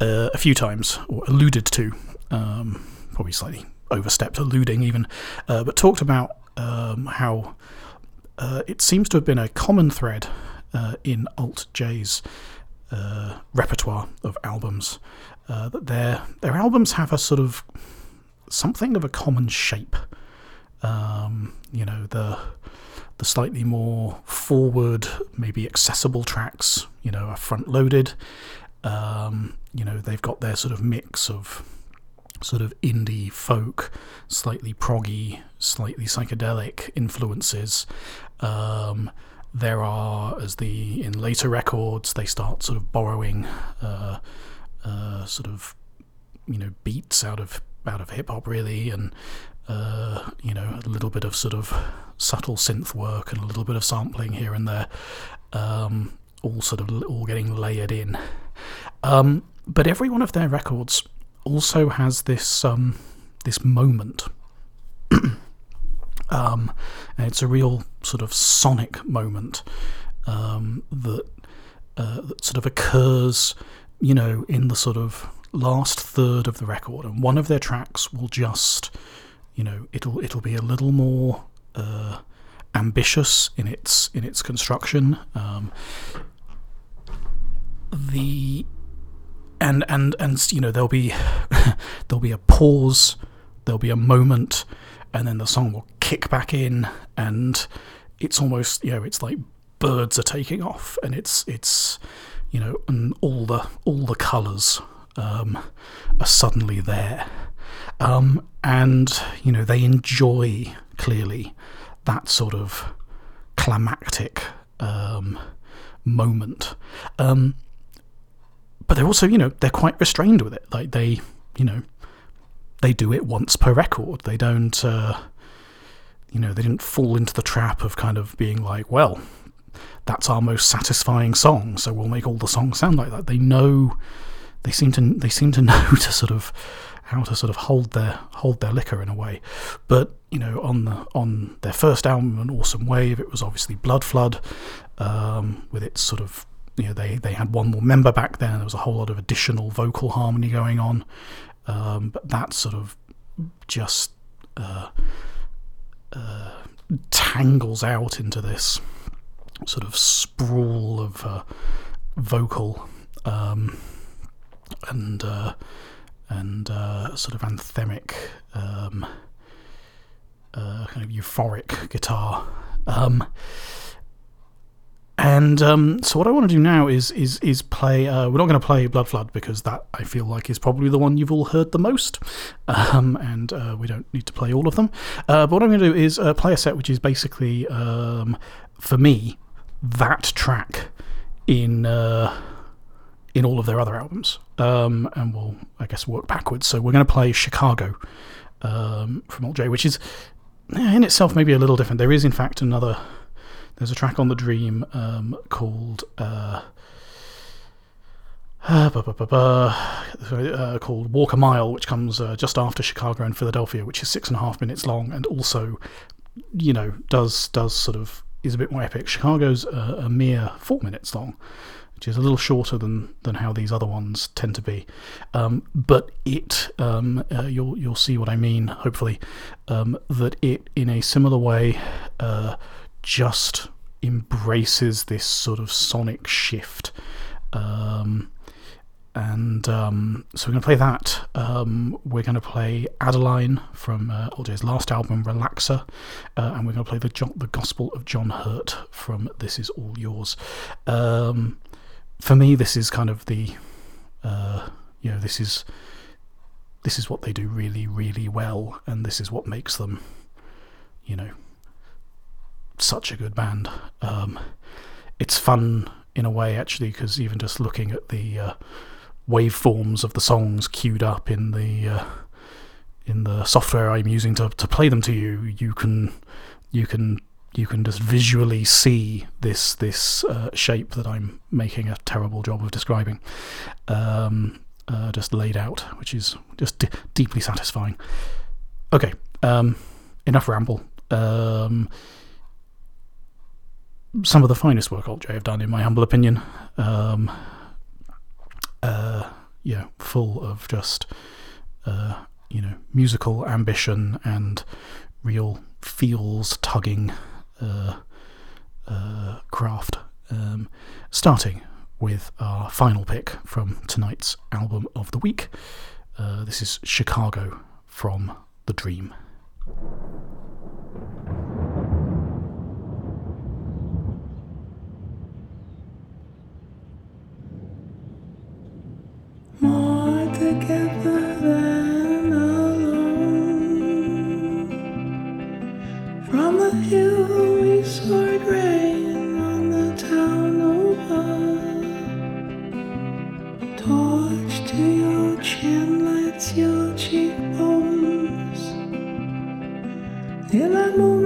uh, a few times, or alluded to, um, probably slightly overstepped, alluding even, uh, but talked about um, how uh, it seems to have been a common thread uh, in Alt J's uh, repertoire of albums. Uh, that their their albums have a sort of something of a common shape. Um, you know the the slightly more forward, maybe accessible tracks. You know, are front loaded. Um, you know, they've got their sort of mix of sort of indie folk, slightly proggy, slightly psychedelic influences. Um, there are, as the in later records, they start sort of borrowing uh, uh, sort of you know beats out of out of hip hop really, and uh, you know a little bit of sort of subtle synth work and a little bit of sampling here and there, um, all sort of all getting layered in. Um, but every one of their records also has this um, this moment. um, and it's a real sort of sonic moment um, that uh, that sort of occurs, you know, in the sort of last third of the record, and one of their tracks will just, you know, it'll it'll be a little more uh, ambitious in its in its construction. Um, the and and and you know there'll be there'll be a pause, there'll be a moment, and then the song will kick back in, and it's almost you know it's like birds are taking off, and it's it's you know and all the all the colours um, are suddenly there, um, and you know they enjoy clearly that sort of climactic um, moment. Um, but they're also, you know, they're quite restrained with it. Like they, you know, they do it once per record. They don't, uh, you know, they didn't fall into the trap of kind of being like, well, that's our most satisfying song, so we'll make all the songs sound like that. They know, they seem to, they seem to know to sort of how to sort of hold their hold their liquor in a way. But you know, on the on their first album, An Awesome Wave, it was obviously Blood Flood, um, with its sort of you know they they had one more member back then. There was a whole lot of additional vocal harmony going on, um, but that sort of just uh, uh, tangles out into this sort of sprawl of uh, vocal um, and uh, and uh, sort of anthemic, um, uh, kind of euphoric guitar. Um, and um, so what I want to do now is is is play. Uh, we're not going to play Blood Flood because that I feel like is probably the one you've all heard the most, um, and uh, we don't need to play all of them. Uh, but what I'm going to do is uh, play a set which is basically, um, for me, that track in uh, in all of their other albums, um, and we'll I guess work backwards. So we're going to play Chicago um, from Alt J, which is in itself maybe a little different. There is in fact another. There's a track on the Dream um, called uh, uh, uh, called Walk a Mile, which comes uh, just after Chicago and Philadelphia, which is six and a half minutes long, and also, you know, does does sort of is a bit more epic. Chicago's a, a mere four minutes long, which is a little shorter than than how these other ones tend to be. Um, but it, um, uh, you'll you'll see what I mean. Hopefully, um, that it in a similar way uh, just embraces this sort of sonic shift. Um, and um, so we're going to play that. Um, we're going to play Adeline from uh, last album, Relaxer, uh, and we're going to play the jo- the Gospel of John Hurt from This Is All Yours. For me, this is kind of the, uh, you know, this is this is what they do really, really well, and this is what makes them, you know, such a good band. Um, it's fun in a way, actually, because even just looking at the uh, waveforms of the songs queued up in the uh, in the software I'm using to to play them to you, you can you can you can just visually see this this uh, shape that I'm making a terrible job of describing, um, uh, just laid out, which is just d- deeply satisfying. Okay, um, enough ramble. Um, some of the finest work Alt J have done, in my humble opinion. Um, uh, yeah, full of just uh, you know musical ambition and real feels tugging craft. Um, starting with our final pick from tonight's album of the week. Uh, this is Chicago from The Dream.
more together it rain on the town over. Torch to your chin lights your cheekbones. In that moment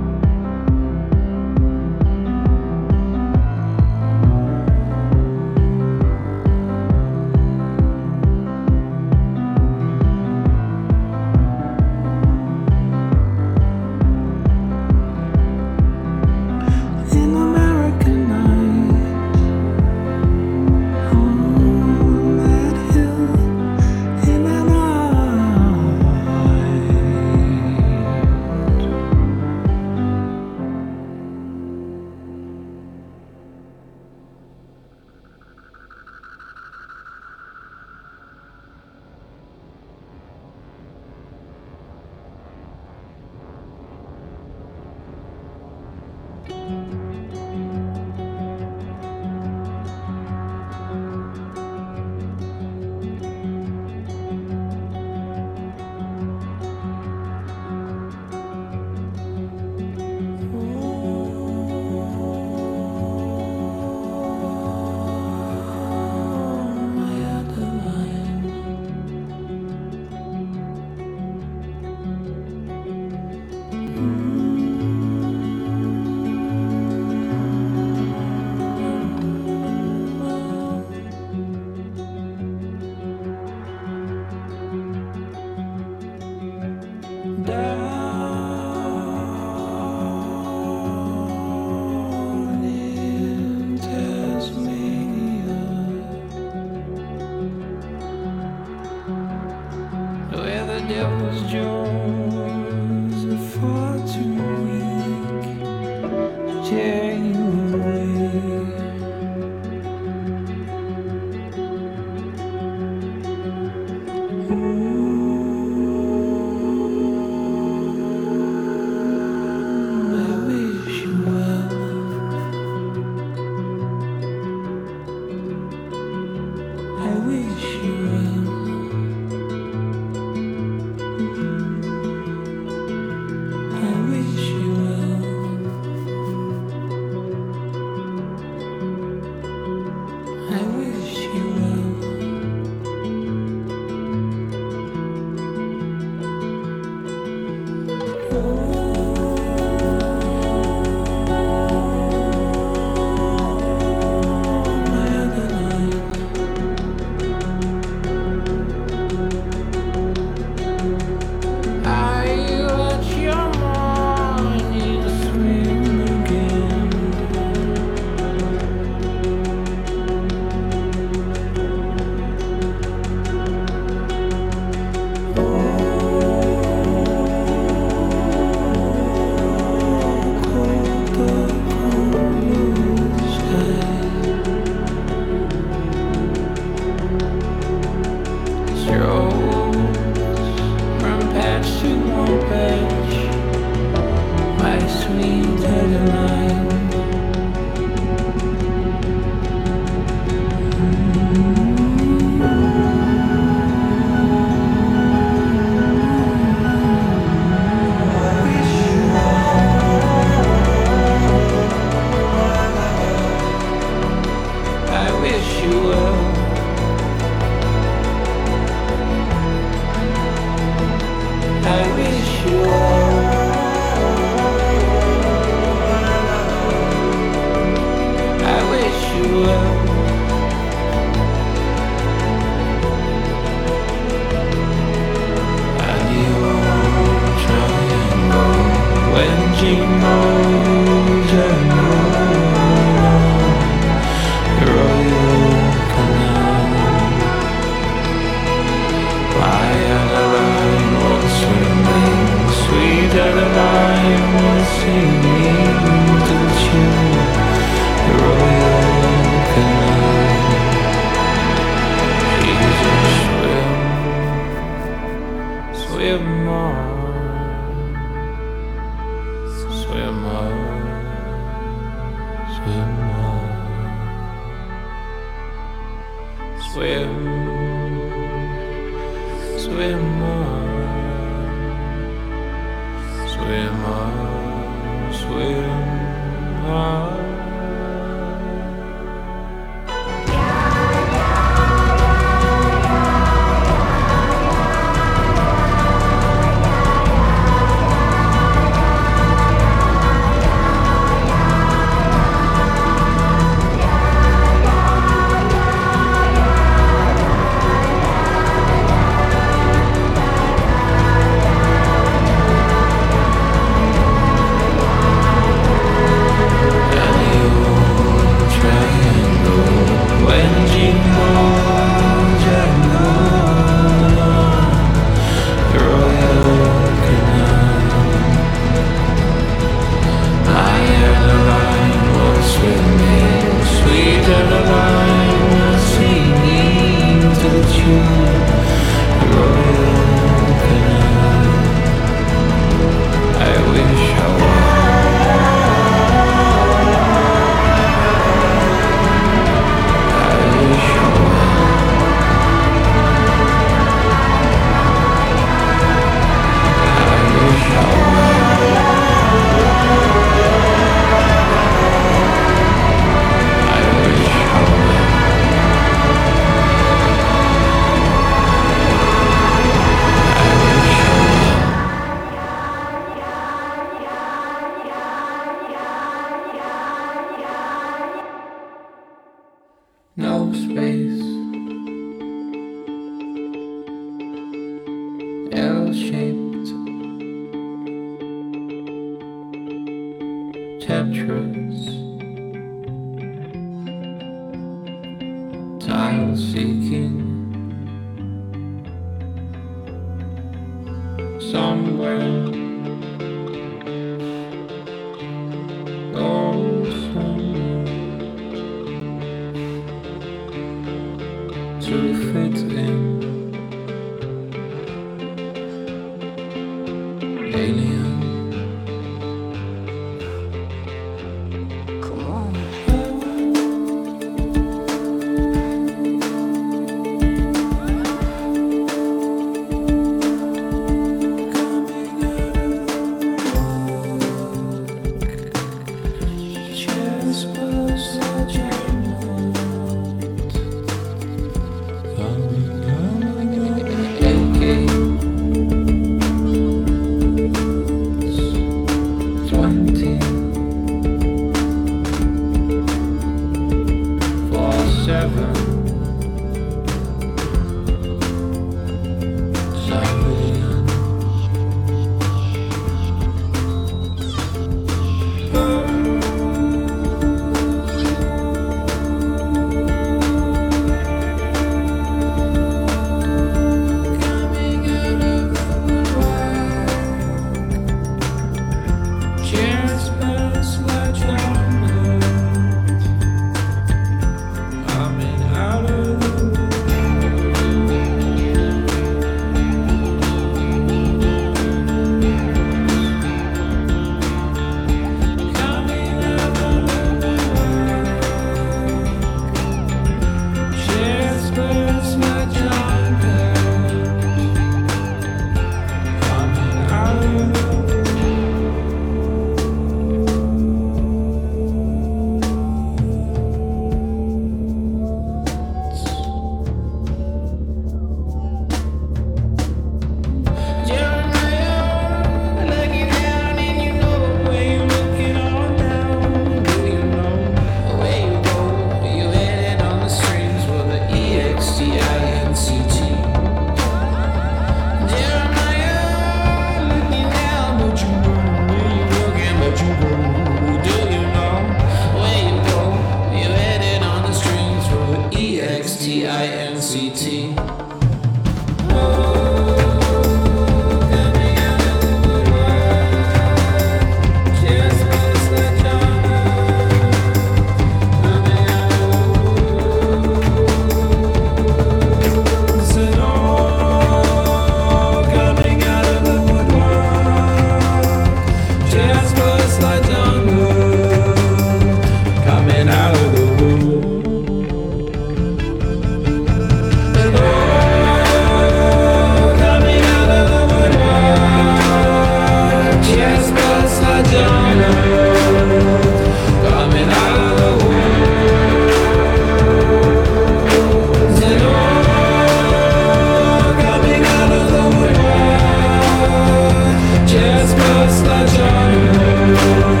Thank you.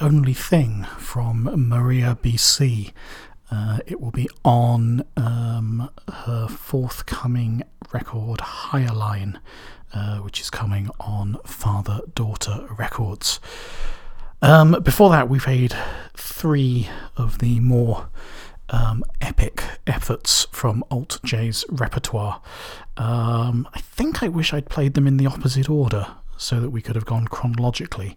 Only thing from Maria BC. Uh, it will be on um, her forthcoming record, Hyaline, uh, which is coming on Father Daughter Records. Um, before that, we've had three of the more um, epic efforts from Alt J's repertoire. Um, I think I wish I'd played them in the opposite order so that we could have gone chronologically.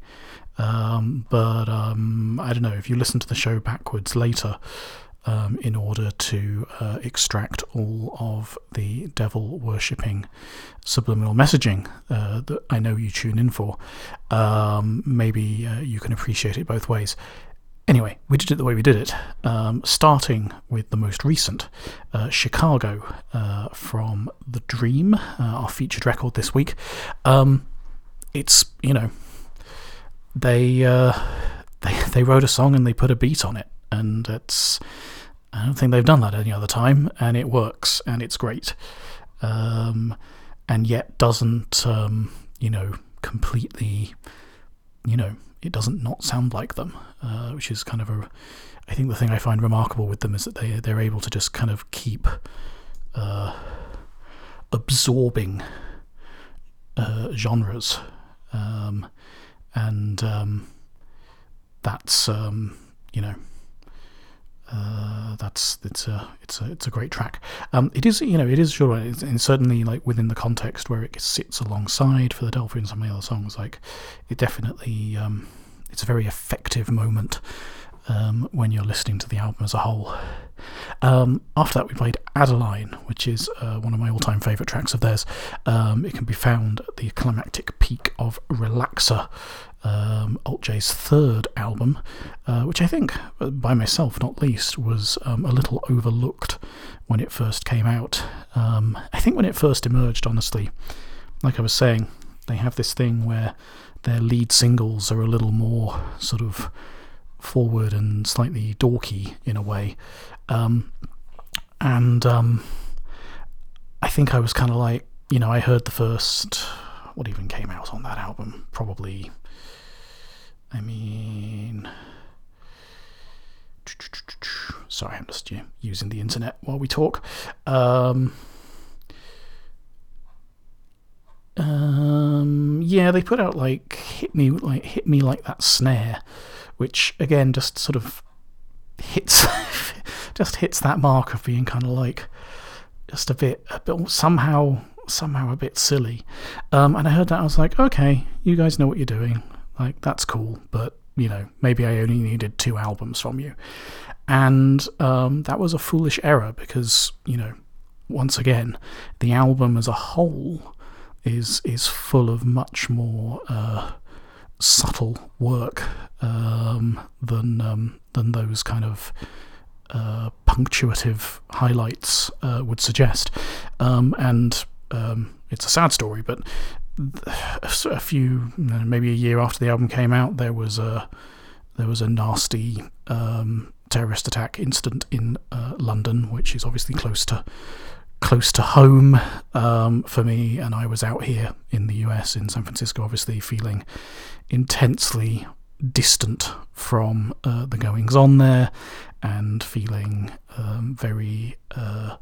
Um, but um, I don't know, if you listen to the show backwards later, um, in order to uh, extract all of the devil worshipping subliminal messaging uh, that I know you tune in for, um, maybe uh, you can appreciate it both ways. Anyway, we did it the way we did it, um, starting with the most recent, uh, Chicago, uh, from The Dream, uh, our featured record this week. Um, it's, you know, they, uh, they, they wrote a song and they put a beat on it, and it's. I don't think they've done that any other time, and it works and it's great, um, and yet doesn't, um, you know, completely, you know, it doesn't not sound like them, uh, which is kind of a. I think the thing I find remarkable with them is that they they're able to just kind of keep uh, absorbing uh, genres, um, and um, that's um, you know uh, that's it's a it's a it's a great track. Um, it is you know it is sure and certainly like within the context where it sits alongside Philadelphia and some of the other songs, like it definitely um, it's a very effective moment um, when you're listening to the album as a whole. Um, after that, we played Adeline, which is uh, one of my all-time favourite tracks of theirs. Um, it can be found at the climactic peak of Relaxer, um, Alt J's third album, uh, which I think, uh, by myself not least, was um, a little overlooked when it first came out. Um, I think when it first emerged, honestly, like I was saying, they have this thing where their lead singles are a little more sort of forward and slightly dorky in a way. Um, and um, I think I was kind of like, you know, I heard the first, what even came out on that album? Probably, I mean, sorry, I'm just using the internet while we talk. Um, um, yeah, they put out like hit me like hit me like that snare, which again just sort of hits just hits that mark of being kind of like just a bit, a bit somehow somehow a bit silly. Um, and I heard that I was like, okay, you guys know what you're doing. Like that's cool, but you know maybe I only needed two albums from you, and um, that was a foolish error because you know once again the album as a whole is is full of much more uh, subtle work um, than um, than those kind of uh, punctuative highlights uh, would suggest. Um, and um, it's a sad story, but a few, maybe a year after the album came out, there was a there was a nasty um, terrorist attack incident in uh, London, which is obviously close to close to home um, for me. And I was out here in the US, in San Francisco, obviously feeling intensely distant from uh, the goings on there and feeling um, very uh,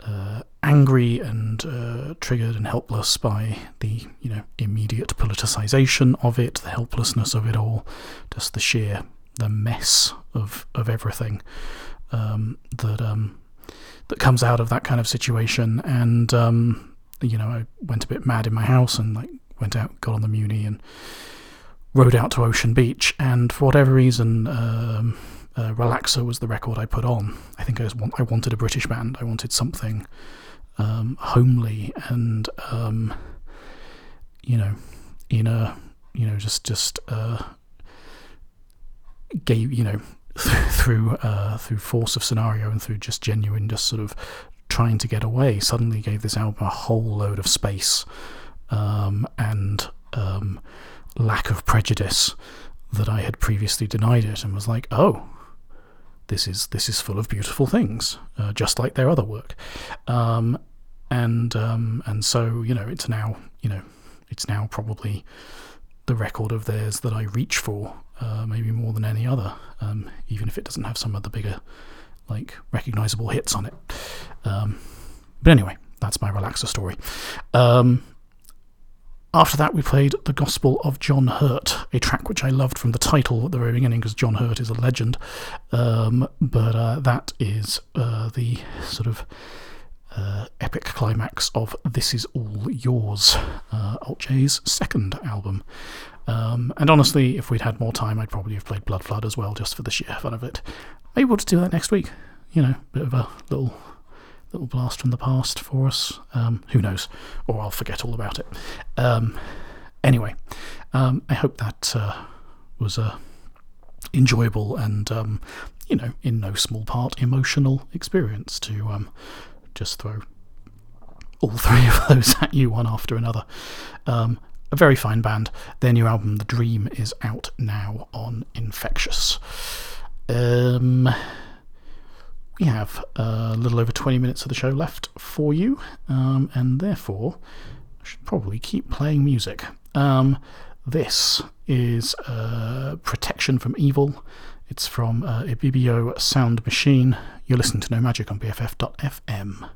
uh, angry and uh, triggered and helpless by the you know immediate politicization of it, the helplessness of it all, just the sheer the mess of of everything um, that um, that comes out of that kind of situation. And um, you know, I went a bit mad in my house and like went out, got on the Muni, and rode out to Ocean Beach. And for whatever reason, um, uh, Relaxer was the record I put on. I think I, was, I wanted a British band. I wanted something um, homely and um, you know, in a you know just just uh, gave you know through uh, through force of scenario and through just genuine just sort of trying to get away. Suddenly gave this album a whole load of space um, and um, lack of prejudice that I had previously denied it, and was like, oh. This is this is full of beautiful things, uh, just like their other work, um, and um, and so you know it's now you know it's now probably the record of theirs that I reach for, uh, maybe more than any other, um, even if it doesn't have some of the bigger like recognizable hits on it. Um, but anyway, that's my relaxer story. Um, after that, we played The Gospel of John Hurt, a track which I loved from the title at the very beginning because John Hurt is a legend. Um, but uh, that is uh, the sort of uh, epic climax of This Is All Yours, uh, Alt J's second album. Um, and honestly, if we'd had more time, I'd probably have played Blood Flood as well, just for the sheer fun of it. Maybe we'll just do that next week. You know, bit of a little little blast from the past for us. Um, who knows? Or I'll forget all about it. Um, anyway, um, I hope that uh, was a enjoyable and um, you know, in no small part, emotional experience to um, just throw all three of those at you one after another. Um, a very fine band. Their new album, The Dream, is out now on Infectious. Um, we have a little over 20 minutes of the show left for you, um, and therefore I should probably keep playing music. Um, this is uh, Protection from Evil. It's from uh, Ibibio Sound Machine. You're listening to No Magic on BFF.fm.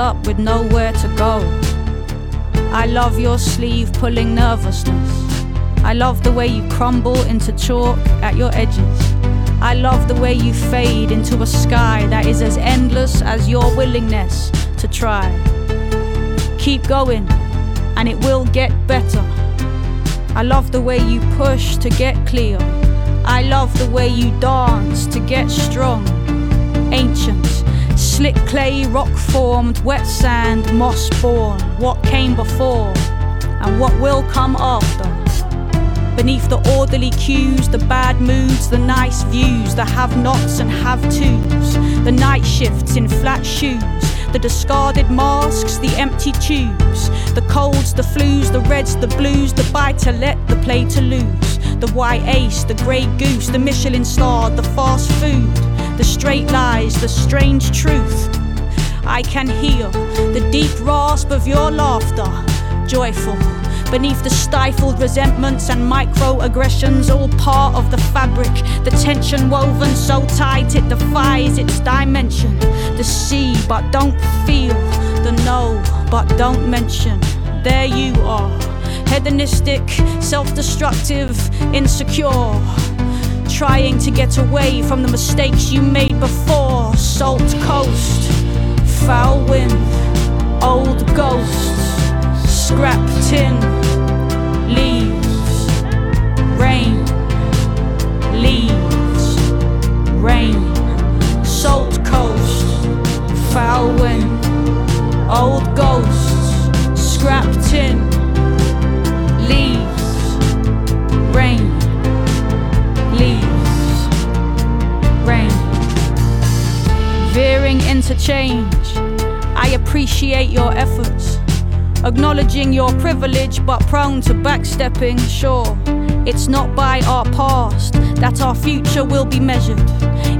up with nowhere to go. I love your sleeve pulling nervousness. I love the way you crumble into chalk at your edges. I love the way you fade into a sky that is as endless as your willingness to try. Keep going, and it will get better. I love the way you push to get clear. I love the way you dance to get strong. Ancient Slick clay, rock formed, wet sand, moss born. What came before and what will come after. Beneath the orderly cues, the bad moods, the nice views, the have nots and have tos, the night shifts in flat shoes, the discarded masks, the empty tubes, the colds, the flus, the reds, the blues, the buy to let, the play to lose, the white ace, the grey goose, the Michelin star, the fast food, the straight lies, the strange truth. I can hear the deep rasp of your laughter, joyful. Beneath the stifled resentments and microaggressions, all part of the fabric. The tension woven so tight it defies its dimension. The see, but don't feel. The know, but don't mention. There you are. Hedonistic, self destructive, insecure. Trying to get away from the mistakes you made before. Salt coast, foul wind, old ghosts, scrap tin, leaves, rain, leaves, rain, salt coast, foul wind, old ghosts, scrap tin, Veering interchange, I appreciate your efforts. Acknowledging your privilege, but prone to backstepping, sure. It's not by our past that our future will be measured.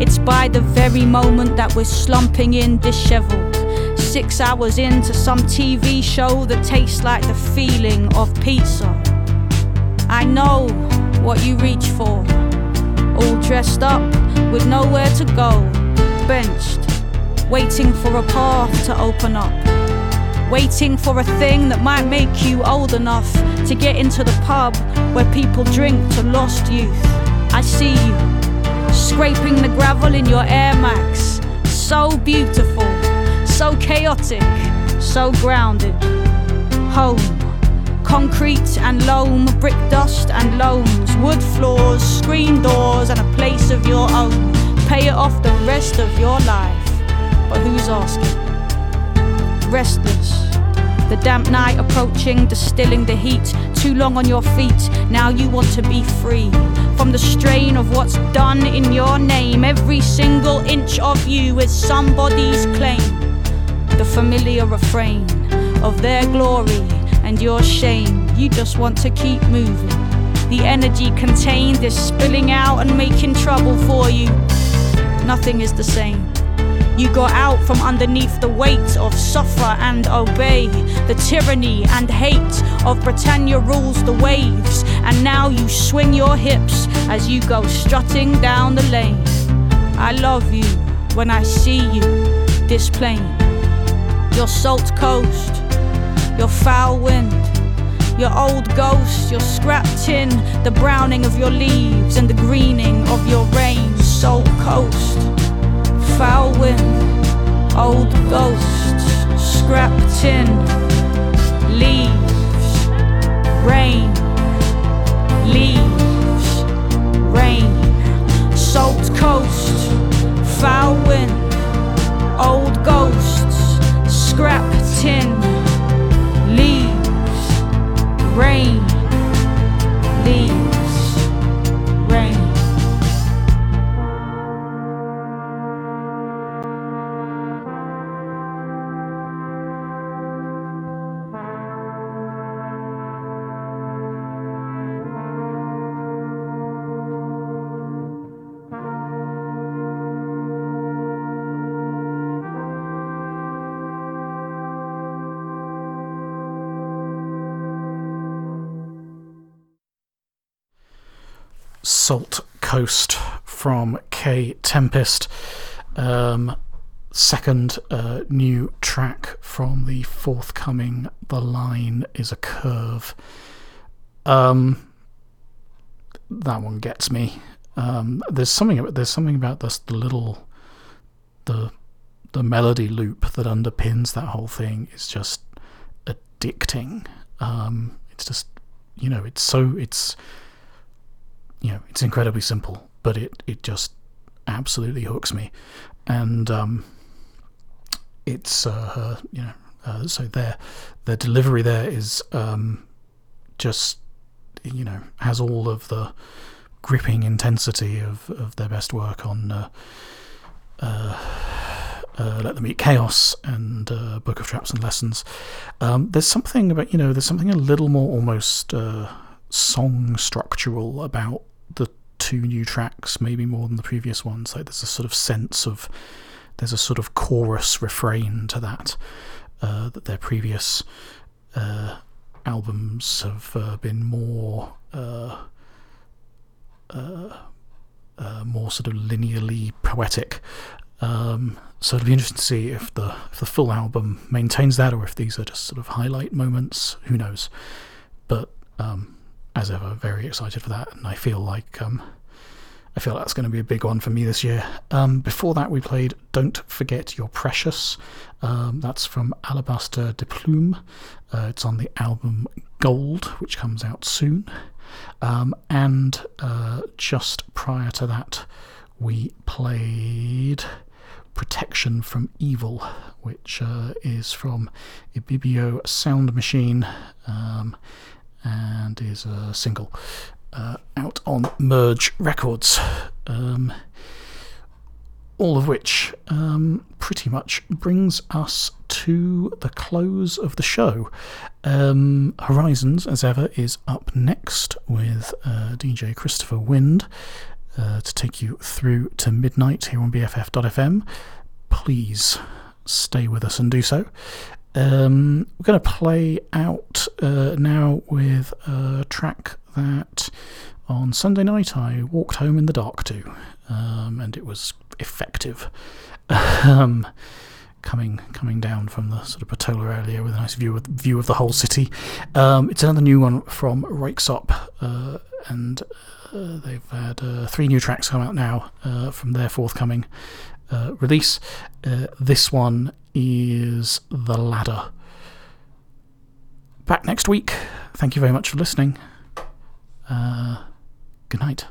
It's by the very moment that we're slumping in disheveled. Six hours into some TV show that tastes like the feeling of pizza. I know what you reach for. All dressed up with nowhere to go. Benched, waiting for a path to open up. Waiting for a thing that might make you old enough to get into the pub where people drink to lost youth. I see you scraping the gravel in your Air Max. So beautiful, so chaotic, so grounded. Home, concrete and loam, brick dust and loams, wood floors, screen doors, and a place of your own. Pay it off the rest of your life. But who's asking? restless. The damp night approaching, distilling the heat. Too long on your feet, now you want to be free. From the strain of what's done in your name, every single inch of you is somebody's claim. The familiar refrain of their glory and your shame. You just want to keep moving. The energy contained is spilling out and making trouble for you. Nothing is the same. You got out from underneath the weight of suffer and obey, the tyranny and hate of Britannia rules the waves, and now you swing your hips as you go strutting down the lane. I love you when I see you, this plain, your salt coast, your foul wind, your old ghost, your scrap tin, the browning of your leaves and the greening of your rain, salt coast. Foul wind, old ghosts, scrap tin, leaves, rain, leaves, rain, salt coast, foul wind, old ghosts, scrap tin, leaves, rain,
Salt Coast from Kae Tempest. Um, second uh, new track from the forthcoming The Line is a Curve. Um, that one gets me. Um, there's something there's something about this the little the the melody loop that underpins that whole thing is just addicting. Um, it's just you know it's so it's you know it's incredibly simple, but it it just absolutely hooks me. and um, it's uh, you know, uh, so their their delivery there is um, just you know has all of the gripping intensity of, of their best work on uh, uh, uh, Let Them Eat Chaos and uh, Book of Traps and Lessons. Um, there's something about you know there's something a little more almost uh, song structural about the two new tracks, maybe more than the previous ones. Like there's a sort of sense of there's a sort of chorus refrain to that uh, that their previous uh, albums have uh, been more uh, uh, uh, more sort of linearly poetic. Um, so it'll be interesting to see if the if the full album maintains that, or if these are just sort of highlight moments. Who knows? But um, as ever, very excited for that, and I feel like um, I feel that's going to be a big one for me this year. Um, before that, we played "Don't Forget You're Precious." Um, that's from Alabaster DePlume. Uh, it's on the album Gold, which comes out soon. Um, and uh, just prior to that, we played Protection from Evil, which uh, is from Ibibio Sound Machine um, and is a single uh, out on Merge Records. Um, all of which um, pretty much brings us to the close of the show. Um, Horizons, as ever, is up next with uh, DJ Christopher Wind uh, to take you through to midnight here on BFF.fm. Please stay with us and do so. Um, we're going to play out uh, now with a track that on Sunday night I walked home in the dark to, um, and it was effective. um, coming coming down from the sort of Portola area with a nice view of view of the whole city. Um, it's another new one from Rikesop, uh, and uh, they've had uh, three new tracks come out now uh, from their forthcoming uh, release. Uh, this one is The Ladder. Back next week. Thank you very much for listening. Uh, good night.